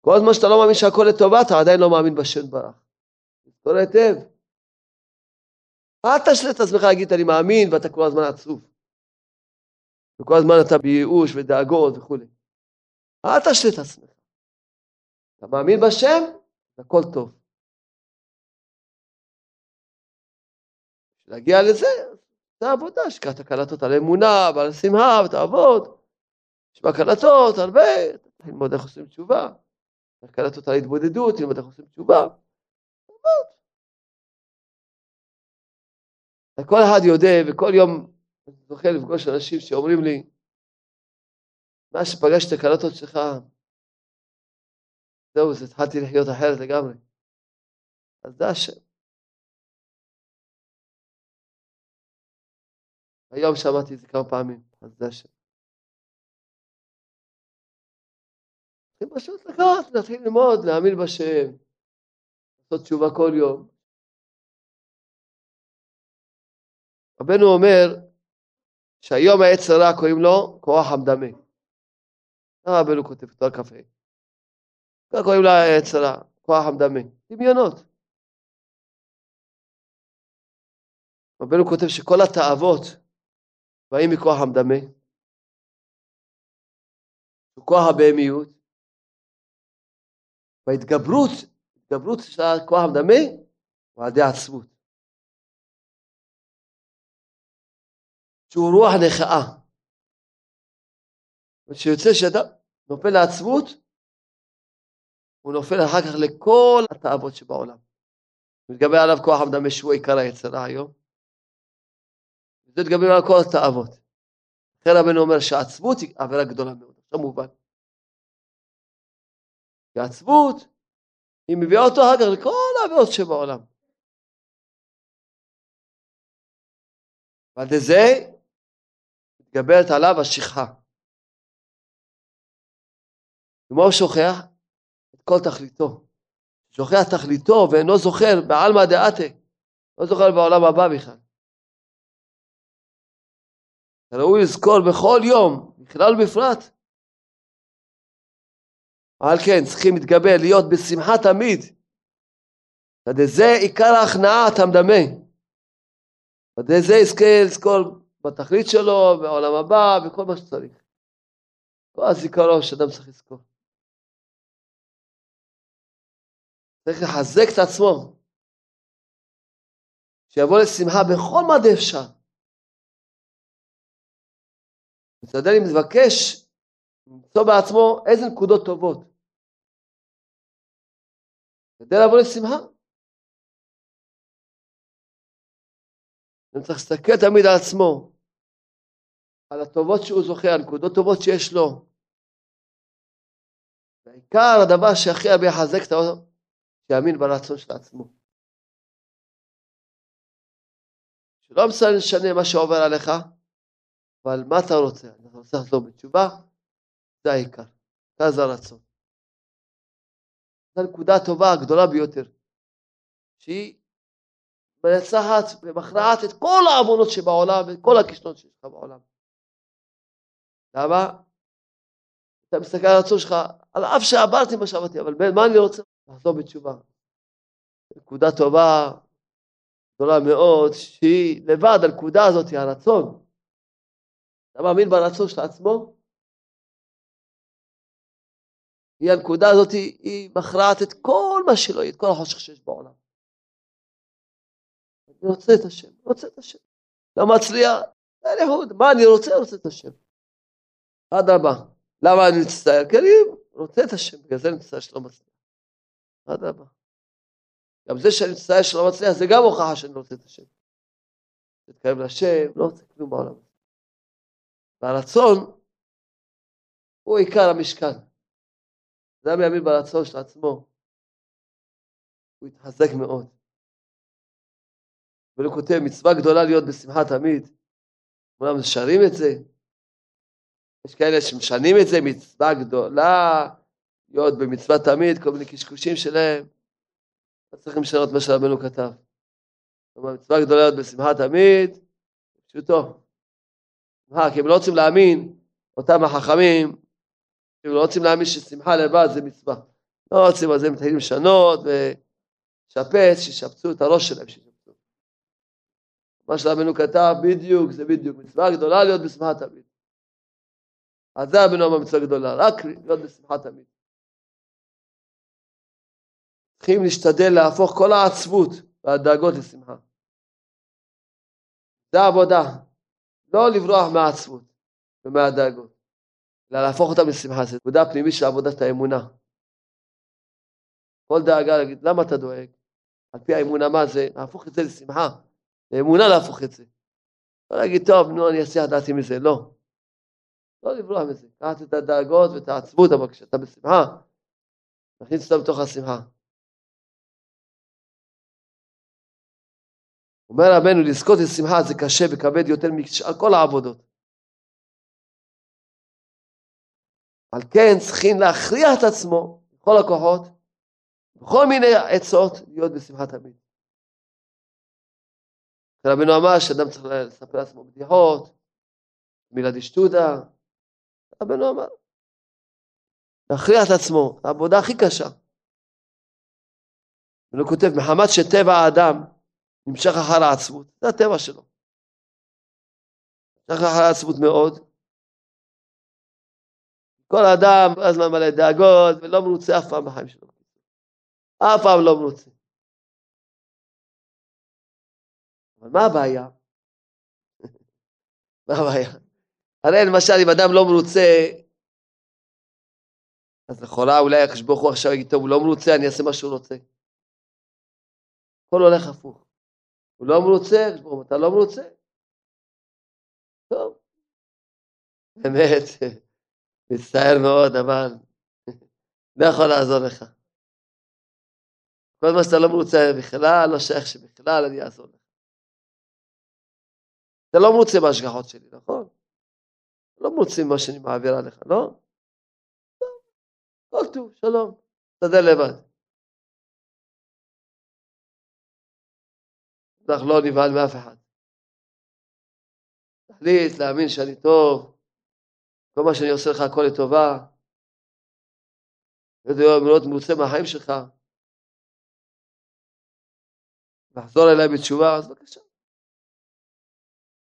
כל הזמן שאתה לא מאמין שהכל לטובה, אתה עדיין לא מאמין בשם ברח. תזכור היטב. אל תשלה את עצמך להגיד אני מאמין ואתה כל הזמן עצוב. וכל הזמן אתה בייאוש ודאגות וכולי. אל תשלה את עצמך. אתה מאמין בשם, הכל טוב. להגיע לזה, זה העבודה, שקעת קלטות על אמונה ועל שמחה ותעבוד. בה קלטות הרבה, ללמוד איך עושים תשובה. קלטות על התבודדות, ללמוד איך עושים תשובה. כל אחד יודע, וכל יום אני זוכה לפגוש אנשים שאומרים לי, מה שפגשתי את הקלטות שלך, זהו, זה התחלתי לחיות אחרת לגמרי. אז זה השם. היום שמעתי את זה כמה פעמים, אז זה השם. צריכים פשוט לקחת, להתחיל ללמוד, להאמין בשם, לעשות תשובה כל יום. רבנו אומר שהיום העץ הרע קוראים לו כוח המדמה. מה רבנו כותב תואר כ"ה? כך קוראים לה העץ הרע, כוח המדמה. דמיונות. רבנו כותב שכל התאוות באים מכוח המדמה, כוח הבהמיות, וההתגברות, התגברות של כוח המדמה, הוא על ידי עצמות. שהוא רוח נכאה. כשיוצא שאדם נופל לעצמות, הוא נופל אחר כך לכל התאוות שבעולם. מתגבר עליו כוח המדמה שהוא עיקר היצרה היום. זה על כל התאוות. לכן רבנו אומר שהעצמות היא עבירה גדולה מאוד, עכשיו מובן. כי העצמות, היא מביאה אותו אחר כך לכל העבירות שבעולם. ועל זה מתגברת עליו השכחה. ומה הוא שוכח? את כל תכליתו. שוכח תכליתו ואינו זוכר בעלמא דעתה, לא זוכר בעולם הבא בכלל. ראוי לזכור בכל יום, בכלל ובפרט. על כן צריכים להתגבר, להיות בשמחה תמיד. זה עיקר ההכנעה, אתה מדמה. זה יזכה לזכור בתכלית שלו, בעולם הבא, וכל מה שצריך. כל הזיכרון שאדם צריך לזכור. צריך לחזק את עצמו, שיבוא לשמחה בכל מה אפשר. אם מבקש למצוא בעצמו איזה נקודות טובות. כדי לבוא לשמחה. אני צריך להסתכל תמיד על עצמו, על הטובות שהוא זוכה, על נקודות טובות שיש לו. בעיקר הדבר שהכי הרבה יחזק את האוטו, שיאמין ברצון של עצמו. שלא משנה מה שעובר עליך, אבל מה אתה רוצה? אתה רוצה לחזור בתשובה? זה העיקר, זה הרצון. זו הנקודה הטובה הגדולה ביותר, שהיא מנצחת ומכרעת את כל העוונות שבעולם ואת כל הכישלונות שיש לך בעולם. למה? אתה מסתכל על הרצון שלך, על אף שעברתי מה שעברתי, אבל מה אני רוצה? לחזור בתשובה. נקודה טובה, גדולה מאוד, שהיא לבד, הנקודה הזאת, הרצון. אתה מאמין ברצון של עצמו? היא הנקודה הזאת, היא מכרעת את כל מה שלא יהיה, את כל החושך שיש בעולם. אני רוצה את השם, רוצה את השם. לא מצליח, אין יחוד, מה אני רוצה? רוצה את השם. אדרבה. למה אני מצטער? כי אני רוצה את השם, בגלל זה אני מצטער שלא מצליח. אדרבה. גם זה שאני מצטער שלא מצליח, זה גם הוכחה שאני רוצה את השם. להתקרב לשם, לא רוצה כלום בעולם. והרצון הוא עיקר המשכן. אדם יאמין ברצון של עצמו, הוא יתחזק מאוד. והוא כותב, מצווה גדולה להיות בשמחה תמיד. כולם שרים את זה. יש כאלה שמשנים את זה, מצווה גדולה, להיות במצווה תמיד, כל מיני קשקושים שלהם. לא צריכים לשנות מה שרבנו כתב. כלומר, מצווה גדולה להיות בשמחה תמיד, פשוטו. מה, כי הם לא רוצים להאמין, אותם החכמים, הם לא רוצים להאמין ששמחה לבד זה מצווה. לא רוצים, אז הם מתחילים לשנות ולשפץ, שישפצו את הראש שלהם. מה שרבנו כתב בדיוק, זה בדיוק. מצווה גדולה להיות בשמחה תמיד. אז זה רבנו אמר גדולה, רק להיות בשמחה תמיד. צריכים להשתדל להפוך כל העצבות והדאגות לשמחה. זה העבודה. לא לברוח מהעצבות ומהדאגות, אלא להפוך אותם לשמחה. זו עבודה פנימית של עבודת האמונה. כל דאגה להגיד, למה אתה דואג? על פי האמונה, מה זה? להפוך את זה לשמחה. לאמונה להפוך את זה. לא להגיד, טוב, נו, אני אעשה דעתי מזה. לא. לא לברוח מזה. קחת את הדאגות ואת העצבות, אבל כשאתה בשמחה, נכניס אותה בתוך השמחה. אומר רבנו, לזכות לשמחה זה קשה וכבד יותר משאר כל העבודות. על כן צריכים להכריח את עצמו, בכל הכוחות, בכל מיני עצות, להיות בשמחה תמיד. רבנו אמר שאדם צריך לספר לעצמו בדיחות, מילה דשטודה. רבנו אמר, להכריח את עצמו, העבודה הכי קשה. רבנו כותב, מחמת שטבע האדם נמשך אחר העצמות, זה הטבע שלו. נמשך אחר העצמות מאוד. כל אדם כל הזמן מלא דאגות ולא מרוצה אף פעם בחיים שלו. אף פעם לא מרוצה. אבל מה הבעיה? [LAUGHS] מה הבעיה? הרי למשל אם אדם לא מרוצה, אז לכאורה אולי הקדוש ברוך הוא עכשיו יגיד, טוב, הוא לא מרוצה, אני אעשה מה שהוא רוצה. הכל הולך הפוך. הוא לא מרוצה, אתה לא מרוצה? טוב. באמת, [LAUGHS] מצטער מאוד, אבל [LAUGHS] לא יכול לעזור לך. כל מה שאתה לא מרוצה בכלל, לא שייך שבכלל אני אעזור לך. אתה לא מרוצה בהשגחות שלי, נכון? לא מרוצה ממה שאני מעביר עליך, לא? כל טוב, שלום, תסתדר לבד. בטח לא נבהל מאף אחד. תחליט להאמין שאני טוב, כל מה שאני עושה לך הכל לטובה, מאוד מרוצה מהחיים שלך, לחזור אליי בתשובה, אז בבקשה.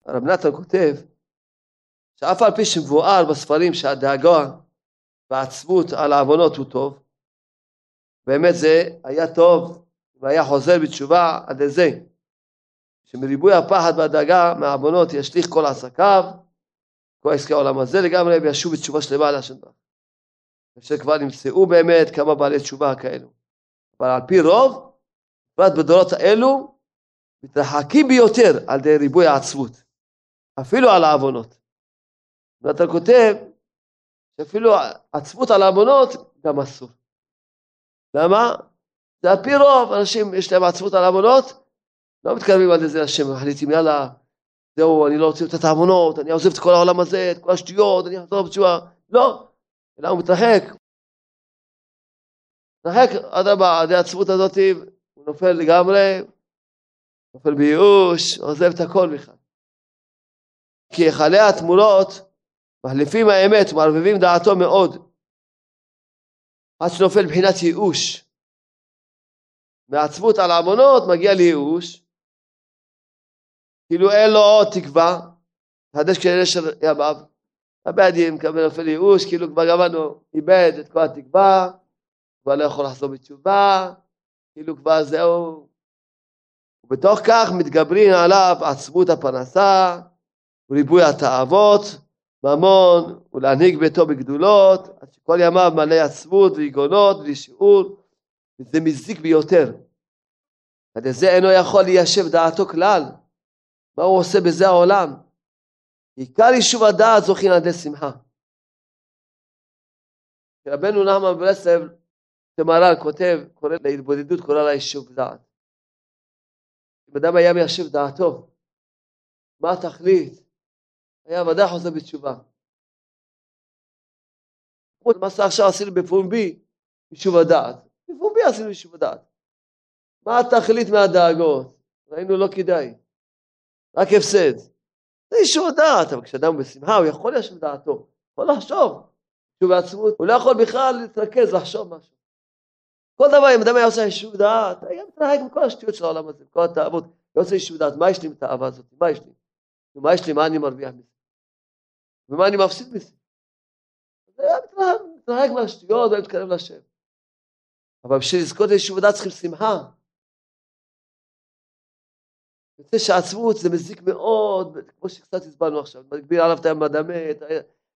הרב נתן כותב שאף על פי שמבואר בספרים שהדאגה והעצבות על העוונות הוא טוב, באמת זה היה טוב והיה חוזר בתשובה עד לזה. שמריבוי הפחד והדאגה מהעוונות ישליך כל עסקיו, כל עסקי העולם הזה לגמרי, וישוב בתשובה שלמה להשם ברוך. אשר כבר נמצאו באמת כמה בעלי תשובה כאלו. אבל על פי רוב, בפרט בדורות האלו, מתרחקים ביותר על ידי ריבוי העצבות, אפילו על העוונות. ואתה כותב שאפילו עצבות על העוונות גם אסור. למה? זה על פי רוב, אנשים יש להם עצבות על העוונות, לא מתקרבים עד לזה השם, מחליטים יאללה, זהו, אני לא רוצה את העוונות, אני עוזב את כל העולם הזה, את כל השטויות, אני אחזור בתשובה. לא, אלא הוא מתרחק. מתרחק, אדרבה, עד העצמות הזאת, הוא נופל לגמרי, נופל בייאוש, עוזב את הכל בכלל. כי היכלי התמונות מחליפים האמת, מערבבים דעתו מאוד, עד שנופל מבחינת ייאוש. מעצבות על עוונות מגיע לייאוש, כאילו אין לו עוד תקווה, חדש כנראה של ימיו, הבעדים מקבל נופל ייאוש, כאילו כבר גמרנו, איבד את כל התקווה, כבר לא יכול לחזור בתשובה, כאילו כבר זהו. ובתוך כך מתגברים עליו עצמות הפרנסה, וריבוי התאוות, ממון, ולהנהיג ביתו בגדולות, עד שכל ימיו מלא עצמות ויגונות בלי שיעור, וזה מזיק ביותר. עד לזה אינו יכול ליישב דעתו כלל. מה הוא עושה בזה העולם? עיקר יישוב הדעת זוכין על ידי שמחה. רבנו נחמן ברסלב, שמרן כותב, קורא להתבודדות, קורא לה יישוב דעת. אם אדם היה מיישב דעתו, מה התכלית? היה ודאי חוזר בתשובה. מה שעכשיו עשינו בפומבי, יישוב הדעת. בפומבי עשינו יישוב הדעת. מה התכלית מהדאגות? ראינו לא כדאי. רק הפסד. זה אישור דעת, אבל כשאדם בשמחה הוא יכול לשבת דעתו, יכול לחשוב. שהוא בעצמות, הוא לא יכול בכלל להתרכז, לחשוב משהו. כל דבר, אם אדם היה עושה יישוב דעת, היה מתרחק מכל השטויות של העולם הזה, כל התאוות. לא רוצה יישוב דעת, מה יש לי עם התאווה הזאת? מה יש לי? מה יש לי? מה אני מרוויח מזה? ומה אני מפסיד מזה? זה היה מתנהג מהשטויות ואני מתקרב לשם. אבל בשביל לזכות ליישוב דעת צריכים שמחה. יוצא שעצמות זה מזיק מאוד, כמו שקצת הסברנו עכשיו, מגביר עליו את הים הדמה, את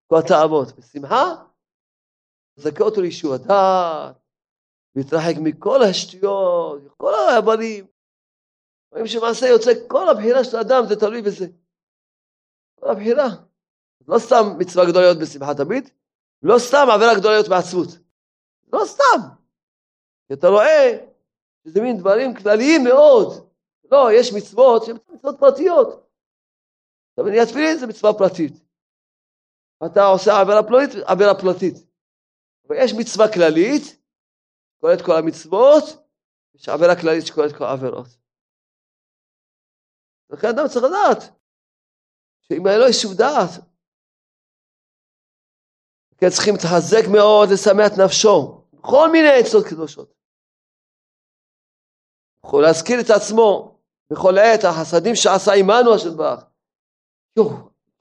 כל התאוות. בשמחה, מזכה אותו ליישוב הדעת, להתרחק מכל השטויות, כל הרבנים. רואים שמעשה יוצא, כל הבחירה של האדם זה תלוי בזה. כל הבחירה. לא סתם מצווה גדולה להיות בשמחה תמיד, לא סתם עבירה גדולה להיות בעצמות. לא סתם. כי אתה רואה שזה מין דברים כלליים מאוד. לא, יש מצוות שהן מצוות פרטיות. עכשיו אני תפילין זה מצווה פרטית. אתה עושה עבירה פלונית, עבירה פרטית. ויש מצווה כללית, כוללת כל המצוות, יש עבירה כללית שכוללת כל העבירות. לכן אדם צריך לדעת שאם היה לו יישוב דעת, כן צריכים להתחזק מאוד, לשמח את נפשו, בכל מיני עצות קדושות. יכול להזכיר את עצמו בכל עת החסדים שעשה עמנו השם ברך. יואו,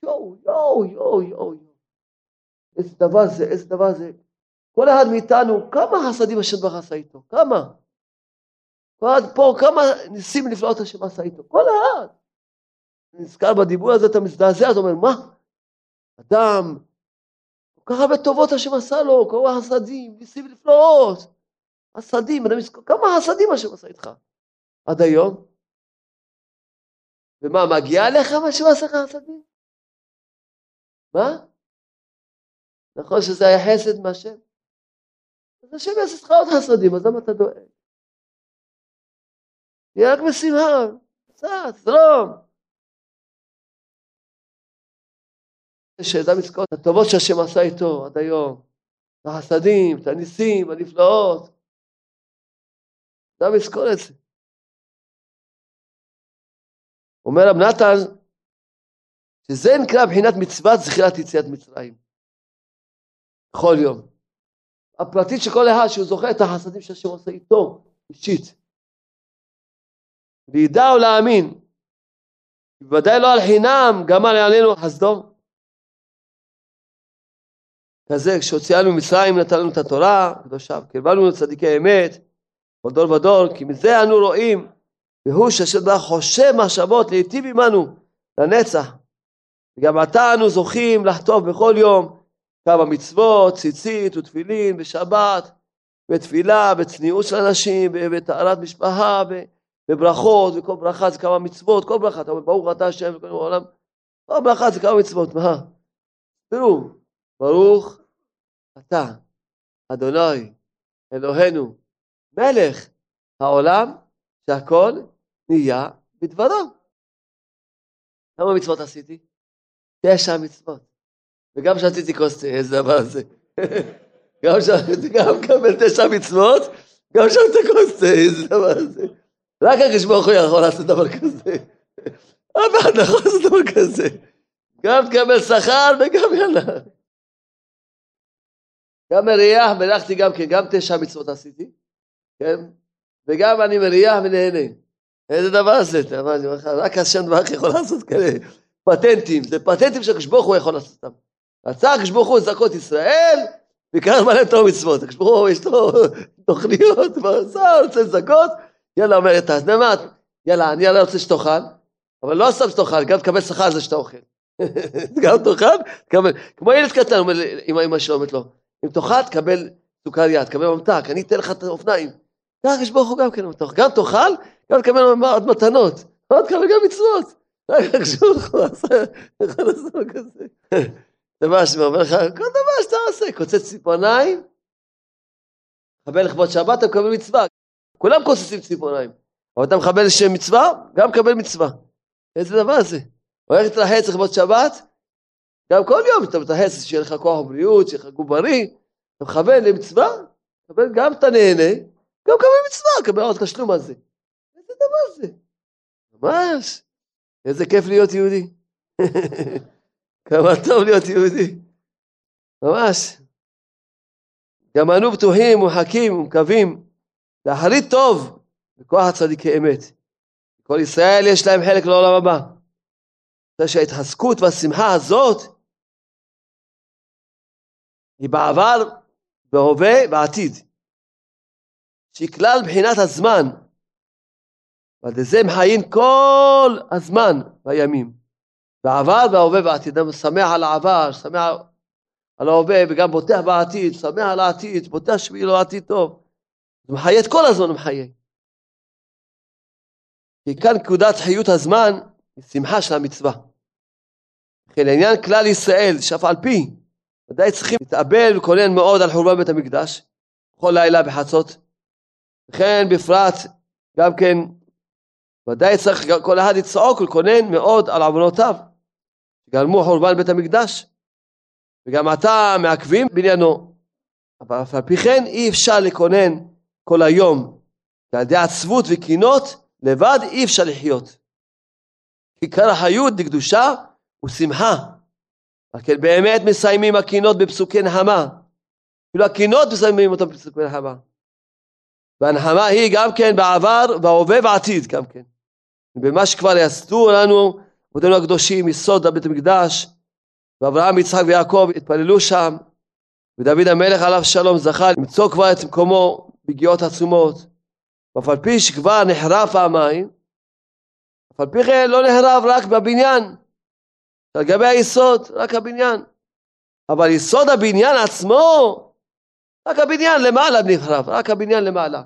יואו, יואו, יואו, יואו. איזה דבר זה, איזה דבר זה. כל אחד מאיתנו, כמה חסדים השם ברוך עשה איתו? כמה? אחד פה, כמה ניסים נפלאות השם עשה איתו? כל אחד. נזכר בדיבור הזה, אתה מזדעזע, אתה אומר, מה? אדם, כל כך הרבה טובות השם עשה לו, כל כך חסדים, ניסים נפלאות. חסדים, כמה חסדים השם עשה איתך עד היום? ומה, מגיע לך מה שהוא עשה לך חסדים? מה? נכון שזה היה חסד מהשם? אז השם יעשה לך עוד חסדים, אז למה אתה דואג? תהיה רק בשמחה, קצת, זרום. שידע מזכות את הטובות שהשם עשה איתו עד היום, את החסדים, את הניסים, הנפלאות. ידע מזכור את זה. אומר רב נתן, שזה נקרא מבחינת מצוות זכירת יציאת מצרים. בכל יום. הפרטית של כל אחד שהוא זוכר את החסדים שהשם עושה איתו, אישית. וידע ולהאמין, בוודאי לא על חינם, גם על עלינו חסדו. כזה, כשהוציאנו ממצרים נתן לנו את התורה הקדושה, קרבנו לצדיקי אמת, כל דור ודור, כי מזה אנו רואים, והוא שאשר דבר חושב מחשבות להיטיב עמנו לנצח. וגם עתה אנו זוכים לחטוף בכל יום כמה מצוות, ציצית ותפילין בשבת, בתפילה, בצניעות של אנשים, בטהרת משפחה, בברכות, וכל ברכה זה כמה מצוות, כל ברכה, אתה אומר ברוך אתה השם וכל העולם, כל ברכה זה כמה מצוות, מה? תראו, ברוך אתה, אדוני, אלוהינו, מלך העולם, שהכל נהיה בדברו. כמה מצוות עשיתי? תשע מצוות. וגם שתיתי כוס תה, איזה דבר זה. [LAUGHS] גם שתיתי, גם מקבל תשע מצוות, גם שתיתי כוס תה, איזה דבר זה. רק הקדוש ברוך הוא יכול לעשות דבר כזה. אף אחד לא יכול לעשות דבר כזה. גם תקבל שכר וגם יאללה. גם מריח, מריחתי גם כן, גם תשע מצוות עשיתי, כן? וגם אני מריח ונהנה. איזה דבר זה, אתה אומר, רק השם דבר יכול לעשות כאלה פטנטים, זה פטנטים שהקדוש ברוך הוא יכול לעשות אותם. רצה הקדוש ברוך הוא לזכות ישראל, ויקרא מלא תור מצוות. הקדוש ברוך הוא יש לו תוכניות, עשה, רוצה לזכות, יאללה אומר את מה, יאללה, אני יאללה רוצה שתאכל, אבל לא סתם שתאכל, גם תקבל שכר על זה שאתה אוכל. [LAUGHS] גם תאכל, תקבל, כמו ילד קטן, אומר אמא שלו אומרת לו, אם תאכל תקבל סוכריה, תקבל ממתק, אני אתן לך את האופניים. הוא גם כן, תאכל, גם תקבל עוד מתנות, עוד תקבל גם מצוות. רק הוא יכול לעשות כזה. זה מה שאני אומר לך, כל דבר שאתה עושה, קוצץ ציפורניים, מקבל לכבוד שבת, אתה מקבל מצווה. כולם כוססים ציפורניים. אבל אתה מקבל שם מצווה, גם מקבל מצווה. איזה דבר זה? הולך להתרחץ לכבוד שבת, גם כל יום אתה מתרחץ, שיהיה לך כוח ובריאות, שיהיה לך גוף בריא, אתה מכוון למצווה, גם אתה נהנה, גם מקבל מצווה, מקבל עוד תשלום על זה. דבר זה? ממש. איזה כיף להיות יהודי. [LAUGHS] כמה טוב להיות יהודי. ממש. גם אנו בטוחים ומחכים ומקווים להחליט טוב בכוח הצדיקי אמת. כל ישראל יש להם חלק לעולם הבא. זה שההתחזקות והשמחה הזאת היא בעבר, בהווה, בעתיד. שהיא כלל מבחינת הזמן. ועל זה מחיים כל הזמן בימים. בעבר, בהווה, בעתיד. אדם שמח על העבר, שמח על ההווה, וגם בוטח בעתיד, שמח על העתיד, בוטח שיהיה לו עתיד טוב. הוא מחיה את כל הזמן, הוא מחיה. כי כאן נקודת חיות הזמן היא שמחה של המצווה. לכן לעניין כלל ישראל, שאף על פי, ודאי צריכים להתאבל ולקונן מאוד על חורבן בית המקדש, כל לילה בחצות. וכן בפרט, גם כן, ודאי צריך כל אחד לצעוק ולקונן מאוד על עוונותיו, שגרמו חורבן בית המקדש. וגם עתה מעכבים בעניינו. אבל אף על פי כן אי אפשר לקונן כל היום. ועל ידי עצבות וקינות לבד אי אפשר לחיות. עיקר החיות דקדושה ושמחה. לכן באמת מסיימים הקינות בפסוקי נחמה. אפילו הקינות מסיימים אותם בפסוקי נחמה. והנחמה היא גם כן בעבר, בהווה ובעתיד גם כן. במה שכבר יסדו לנו עבודנו הקדושים, יסוד בית המקדש, ואברהם, יצחק ויעקב התפללו שם, ודוד המלך עליו שלום זכה למצוא כבר את מקומו בגיאות עצומות. ואף על פי שכבר נחרב פעמיים, אף על פי כן לא נחרב רק בבניין, על גבי היסוד, רק הבניין. אבל יסוד הבניין עצמו, רק הבניין למעלה נחרב, רק הבניין למעלה.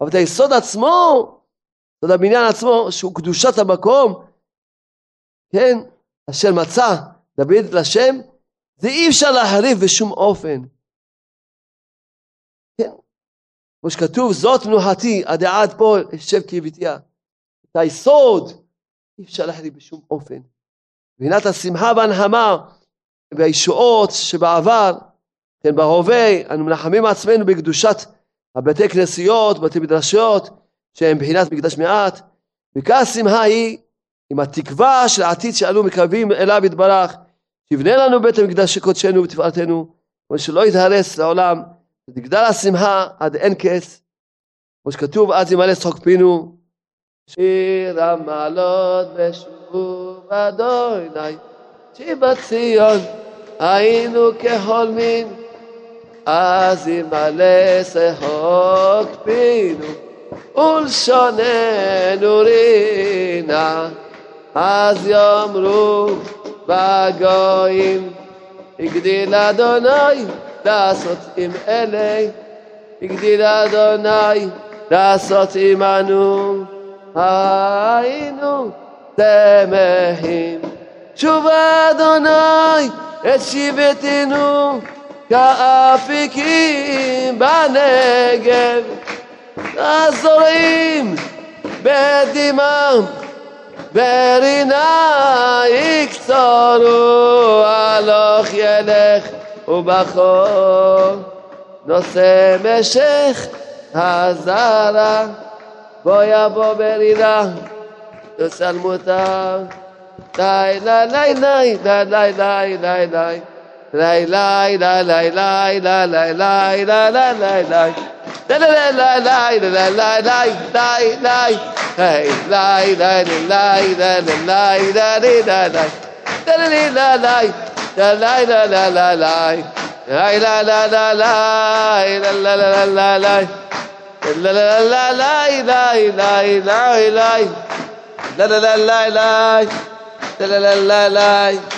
אבל את היסוד עצמו, יסוד הבניין עצמו, שהוא קדושת המקום, כן, אשר מצא דוד לשם, זה אי אפשר להחריב בשום אופן. כן, כמו שכתוב, זאת מנוחתי, עד עד פה אשב כביתיה. את היסוד אי אפשר להחריב בשום אופן. מבחינת השמחה והנחמה והישועות שבעבר, כן, בהווה, אנו מנחמים עצמנו בקדושת הבתי כנסיות, בתי מדרשות, שהם מבחינת מקדש מעט, וכך השמחה היא עם התקווה של העתיד שאנו מקרבים אליו יתברך, שיבנה לנו בית המקדש קודשנו ותפארתנו, כמו שלא יתהרס לעולם, ותגדל השמחה עד אין קץ, כמו שכתוב אז ימלא צחוק פינו, שיר המעלות ושוב אדוני, שיבת ציון היינו כחולמין, אז ימלא צחוק פינו, ולשוננו רינה, אז יאמרו בגויים, הגדיל אדוני לעשות עם אלה, הגדיל אדוני לעשות עמנו, היינו תמהים. שוב אדוני את שיבתנו כאפיקים בנגב, הזורעים בדמם ברינה יקצורו הלוך ילך ובחור. נושא משך הזרה בוא יבוא ברינה תסלמו אותם די לי לי לי לי לי לי לי לי לי לי לי לי לי לי לי לי לי La la la la la la la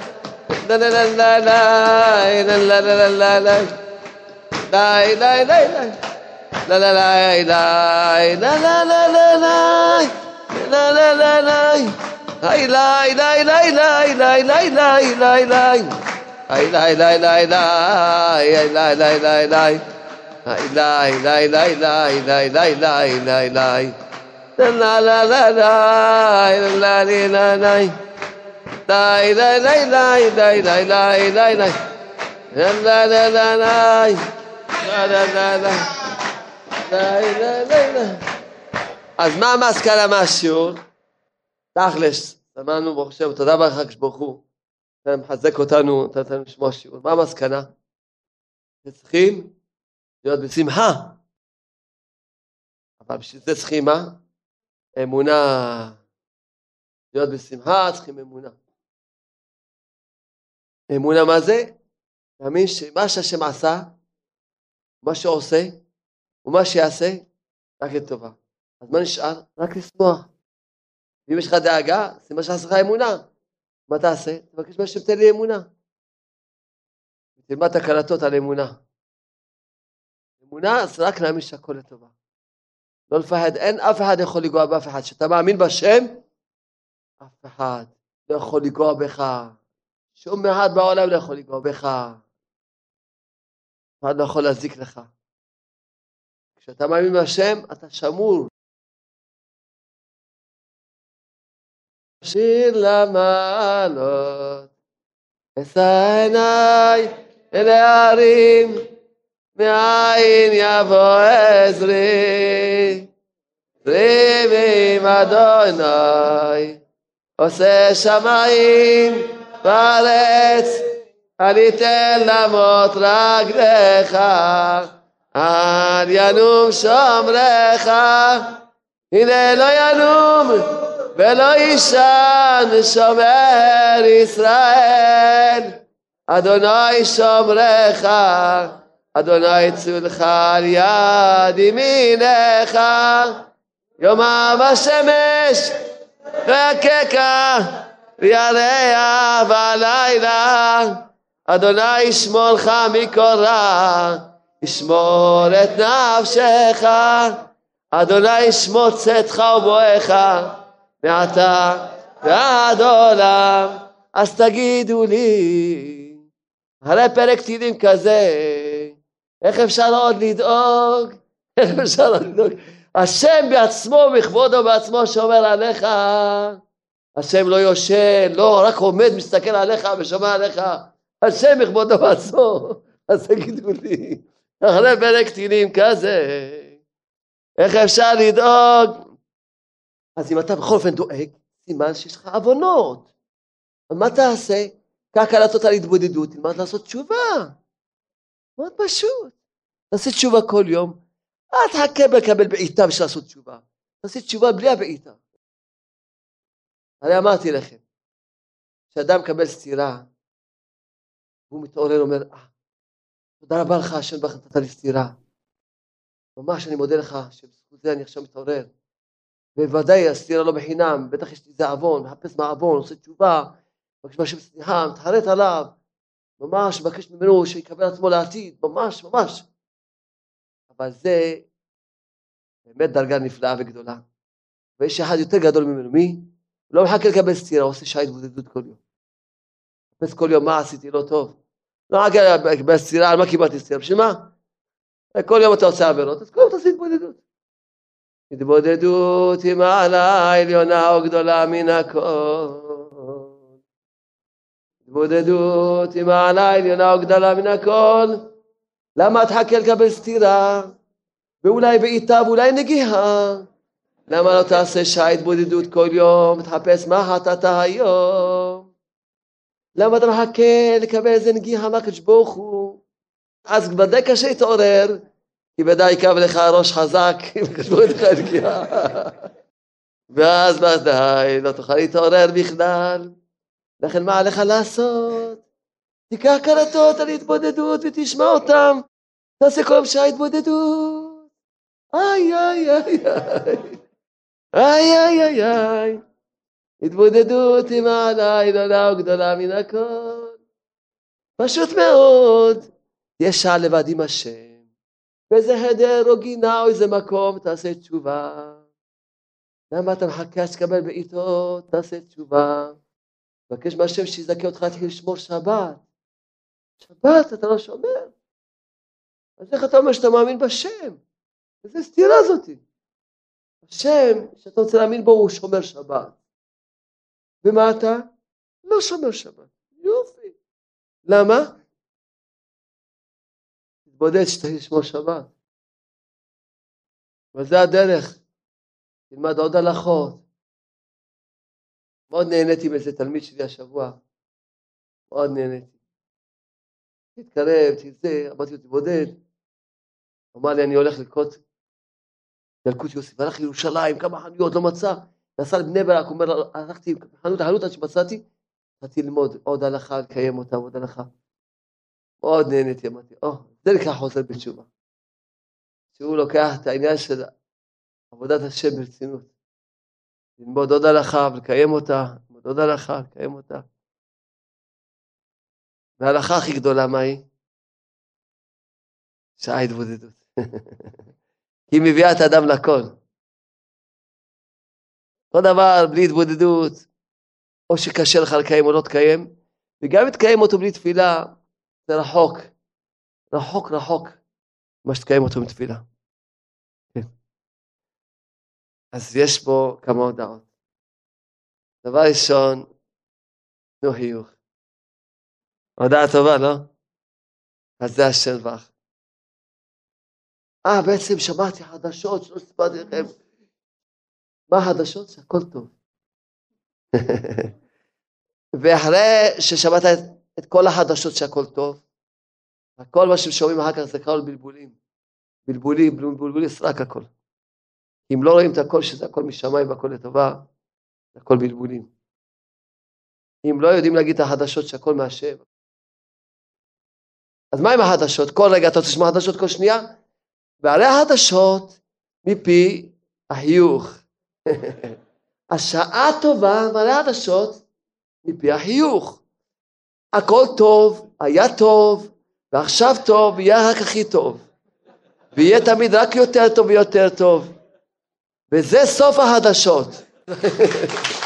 לי לי לי לי la la la la la la la la la la la la la Ay lai lai lai lai lai lai lai lai lai Ay lai lai lai lai ay lai lai lai lai Ay lai lai lai lai lai lai lai lai lai la la la la la la la la Lai lai lai lai lai lai lai La la la la la La la la la lai lai lai lai אז מה המסקנה מהשיעור? תכלס, שמענו ברוך השם, תודה רבה לך הקדוש ברוך הוא, אתה מחזק אותנו, אתה נותן לשמוע שיעור. מה המסקנה? צריכים להיות בשמחה. אבל בשביל זה צריכים מה? אמונה. להיות בשמחה צריכים אמונה. אמונה מה זה? להאמין שמה שהשם עשה, מה שעושה, ומה שיעשה, רק לטובה. אז מה נשאר? רק לשמוח. ואם יש לך דאגה, זה מה שעשה לך אמונה. מה תעשה? תבקש מהשם תן לי אמונה. תלמד את הקלטות על אמונה. אמונה זה רק להאמין שהכל לטובה. לא לפחד, אין אף אחד יכול לגוע באף אחד. כשאתה מאמין בשם, אף אחד לא יכול לגוע בך. שום אחד בעולם לא יכול לגוע בך. אף אחד לא יכול להזיק לך. כשאתה מאמין בשם, אתה שמור. שיר למעלות, אשא עיניי אל הערים, מאין יבוא עזרי, עזרי אדוני, עושה שמיים בארץ, אל יתן למות רגליך, אל ינום שומרך, הנה לא ינום ולא יישן שומר ישראל, אדוני שומרך, אדוני צולך על יד ימינך, יומם השמש והקקה וירח בלילה, אדוני ישמורך מכל רע, ישמור את נפשך, אדוני ישמור צאתך ובואך, מעתה ועד עולם. אז תגידו לי, אחרי פרק תהילים כזה, איך אפשר עוד לדאוג? [LAUGHS] איך אפשר עוד לדאוג? השם בעצמו, בכבודו בעצמו, שומר עליך. השם לא יושן, לא רק עומד, מסתכל עליך ושומע עליך. השם בכבודו בעצמו. אז תגידו לי, אחרי פרק תהילים כזה, איך אפשר לדאוג? אז אם אתה בכל אופן דואג, סימן שיש לך עוונות. אבל מה תעשה? קרקע לעשות על התבודדות, תלמד לעשות תשובה. מאוד פשוט. תעשה תשובה כל יום. אל תחכה לקבל בעיטה בשביל לעשות תשובה. תעשה תשובה בלי הבעיטה. הרי אמרתי לכם, כשאדם מקבל סטירה, והוא מתעורר ואומר, אה, תודה רבה לך השם ברך נתת לי סטירה. ממש אני מודה לך שבזכות זה אני עכשיו מתעורר. בוודאי הסטירה לא בחינם, בטח יש לי איזה עוון, מחפש מהעוון, עושה תשובה, מבקש מהשם סליחה, מתחרט עליו, ממש מבקש ממנו שיקבל עצמו לעתיד, ממש ממש. אבל זה באמת דרגה נפלאה וגדולה. ויש אחד יותר גדול ממנו, מי? לא מחכה לקבל סטירה, עושה שעה התבודדות כל יום. מחפש כל יום מה עשיתי לא טוב. לא רק לקבל סטירה, על מה קיבלתי סטירה? בשביל מה? כל יום אתה עושה עבירות, אז כל יום תעשה התבודדות. התבודדות היא מעלה עליונה או גדולה מן הכל. התבודדות היא מעלה עליונה או גדולה מן הכל. למה תחכה לקבל סטירה? ואולי בעיטה ואולי נגיעה. למה לא תעשה שעה התבודדות כל יום, תחפש מה חטאת היום? למה אתה מחכה לקבל איזה נגיעה מהקדוש ברוך הוא? אז ודאי קשה להתעורר, כי ודאי יקב לך ראש חזק, [LAUGHS] אם קשבו לך נגיעה. ואז ודאי לא תוכל להתעורר בכלל. לכן מה עליך לעשות? תיקח קלטות על התבודדות ותשמע אותם. תעשה כל יום שעה התבודדות. איי איי איי איי. איי איי איי איי, התבודדות עם העליי גדולה וגדולה מן הכל. פשוט מאוד, שעה לבד עם השם, באיזה חדר או גינה או איזה מקום תעשה תשובה. למה אתה מחכה שתקבל בעיתות, תעשה תשובה. תבקש מהשם שיזכה אותך להתחיל לשמור שבת. שבת אתה לא שומר. אז איך אתה אומר שאתה מאמין בשם? איזה סתירה זאתי? השם שאתה רוצה להאמין בו הוא שומר שבת. ומה אתה? לא שומר שבת. יופי. למה? תתבודד שתהיה לשמור שבת. אבל זה הדרך. תלמד עוד הלכות. מאוד נהניתי מאיזה תלמיד שלי השבוע. מאוד נהניתי. תתקרב, תצא, אמרתי לו תתבודד. אמר לי אני הולך לקרות ילקוט יוסף, הלך לירושלים, כמה חנויות, לא מצא, נסע לבני ברק, אומר, הלכתי חנות החנות עד שמצאתי, התחלתי ללמוד עוד הלכה, לקיים אותה, עוד הלכה. מאוד נהניתי, אמרתי, או, זה נקרא חוזר בתשובה. שהוא לוקח את העניין של עבודת השם ברצינות. ללמוד עוד הלכה ולקיים אותה, ללמוד עוד הלכה, לקיים אותה. וההלכה הכי גדולה, מה היא? שעה התבודדות. [LAUGHS] היא מביאה את האדם לכל. אותו דבר, בלי התבודדות, או שקשה לך לקיים או לא תקיים, וגם אם תקיים אותו בלי תפילה, זה רחוק. רחוק רחוק מה שתקיים אותו מתפילה. כן. אז יש פה כמה הודעות. דבר ראשון, תנו חיוך. הודעה טובה, לא? אז זה ברך. אה, בעצם שמעתי חדשות שלא סיפרתי לכם. מה החדשות? שהכל טוב. [LAUGHS] ואחרי ששמעת את, את כל החדשות שהכל טוב, הכל מה ששומעים אחר כך זה כל בלבולים. בלבולים, בלבולי סרק הכל. אם לא רואים את הכל שזה הכל משמיים והכל לטובה, זה הכל בלבולים. אם לא יודעים להגיד את החדשות שהכל מהשם. אז מה עם החדשות? כל רגע אתה רוצה לשמוע חדשות כל שנייה? ועלי החדשות מפי החיוך. השעה טובה ועלי החדשות מפי החיוך. הכל טוב, היה טוב, ועכשיו טוב, יהיה רק הכי טוב. ויהיה תמיד רק יותר טוב ויותר טוב. וזה סוף החדשות. [LAUGHS]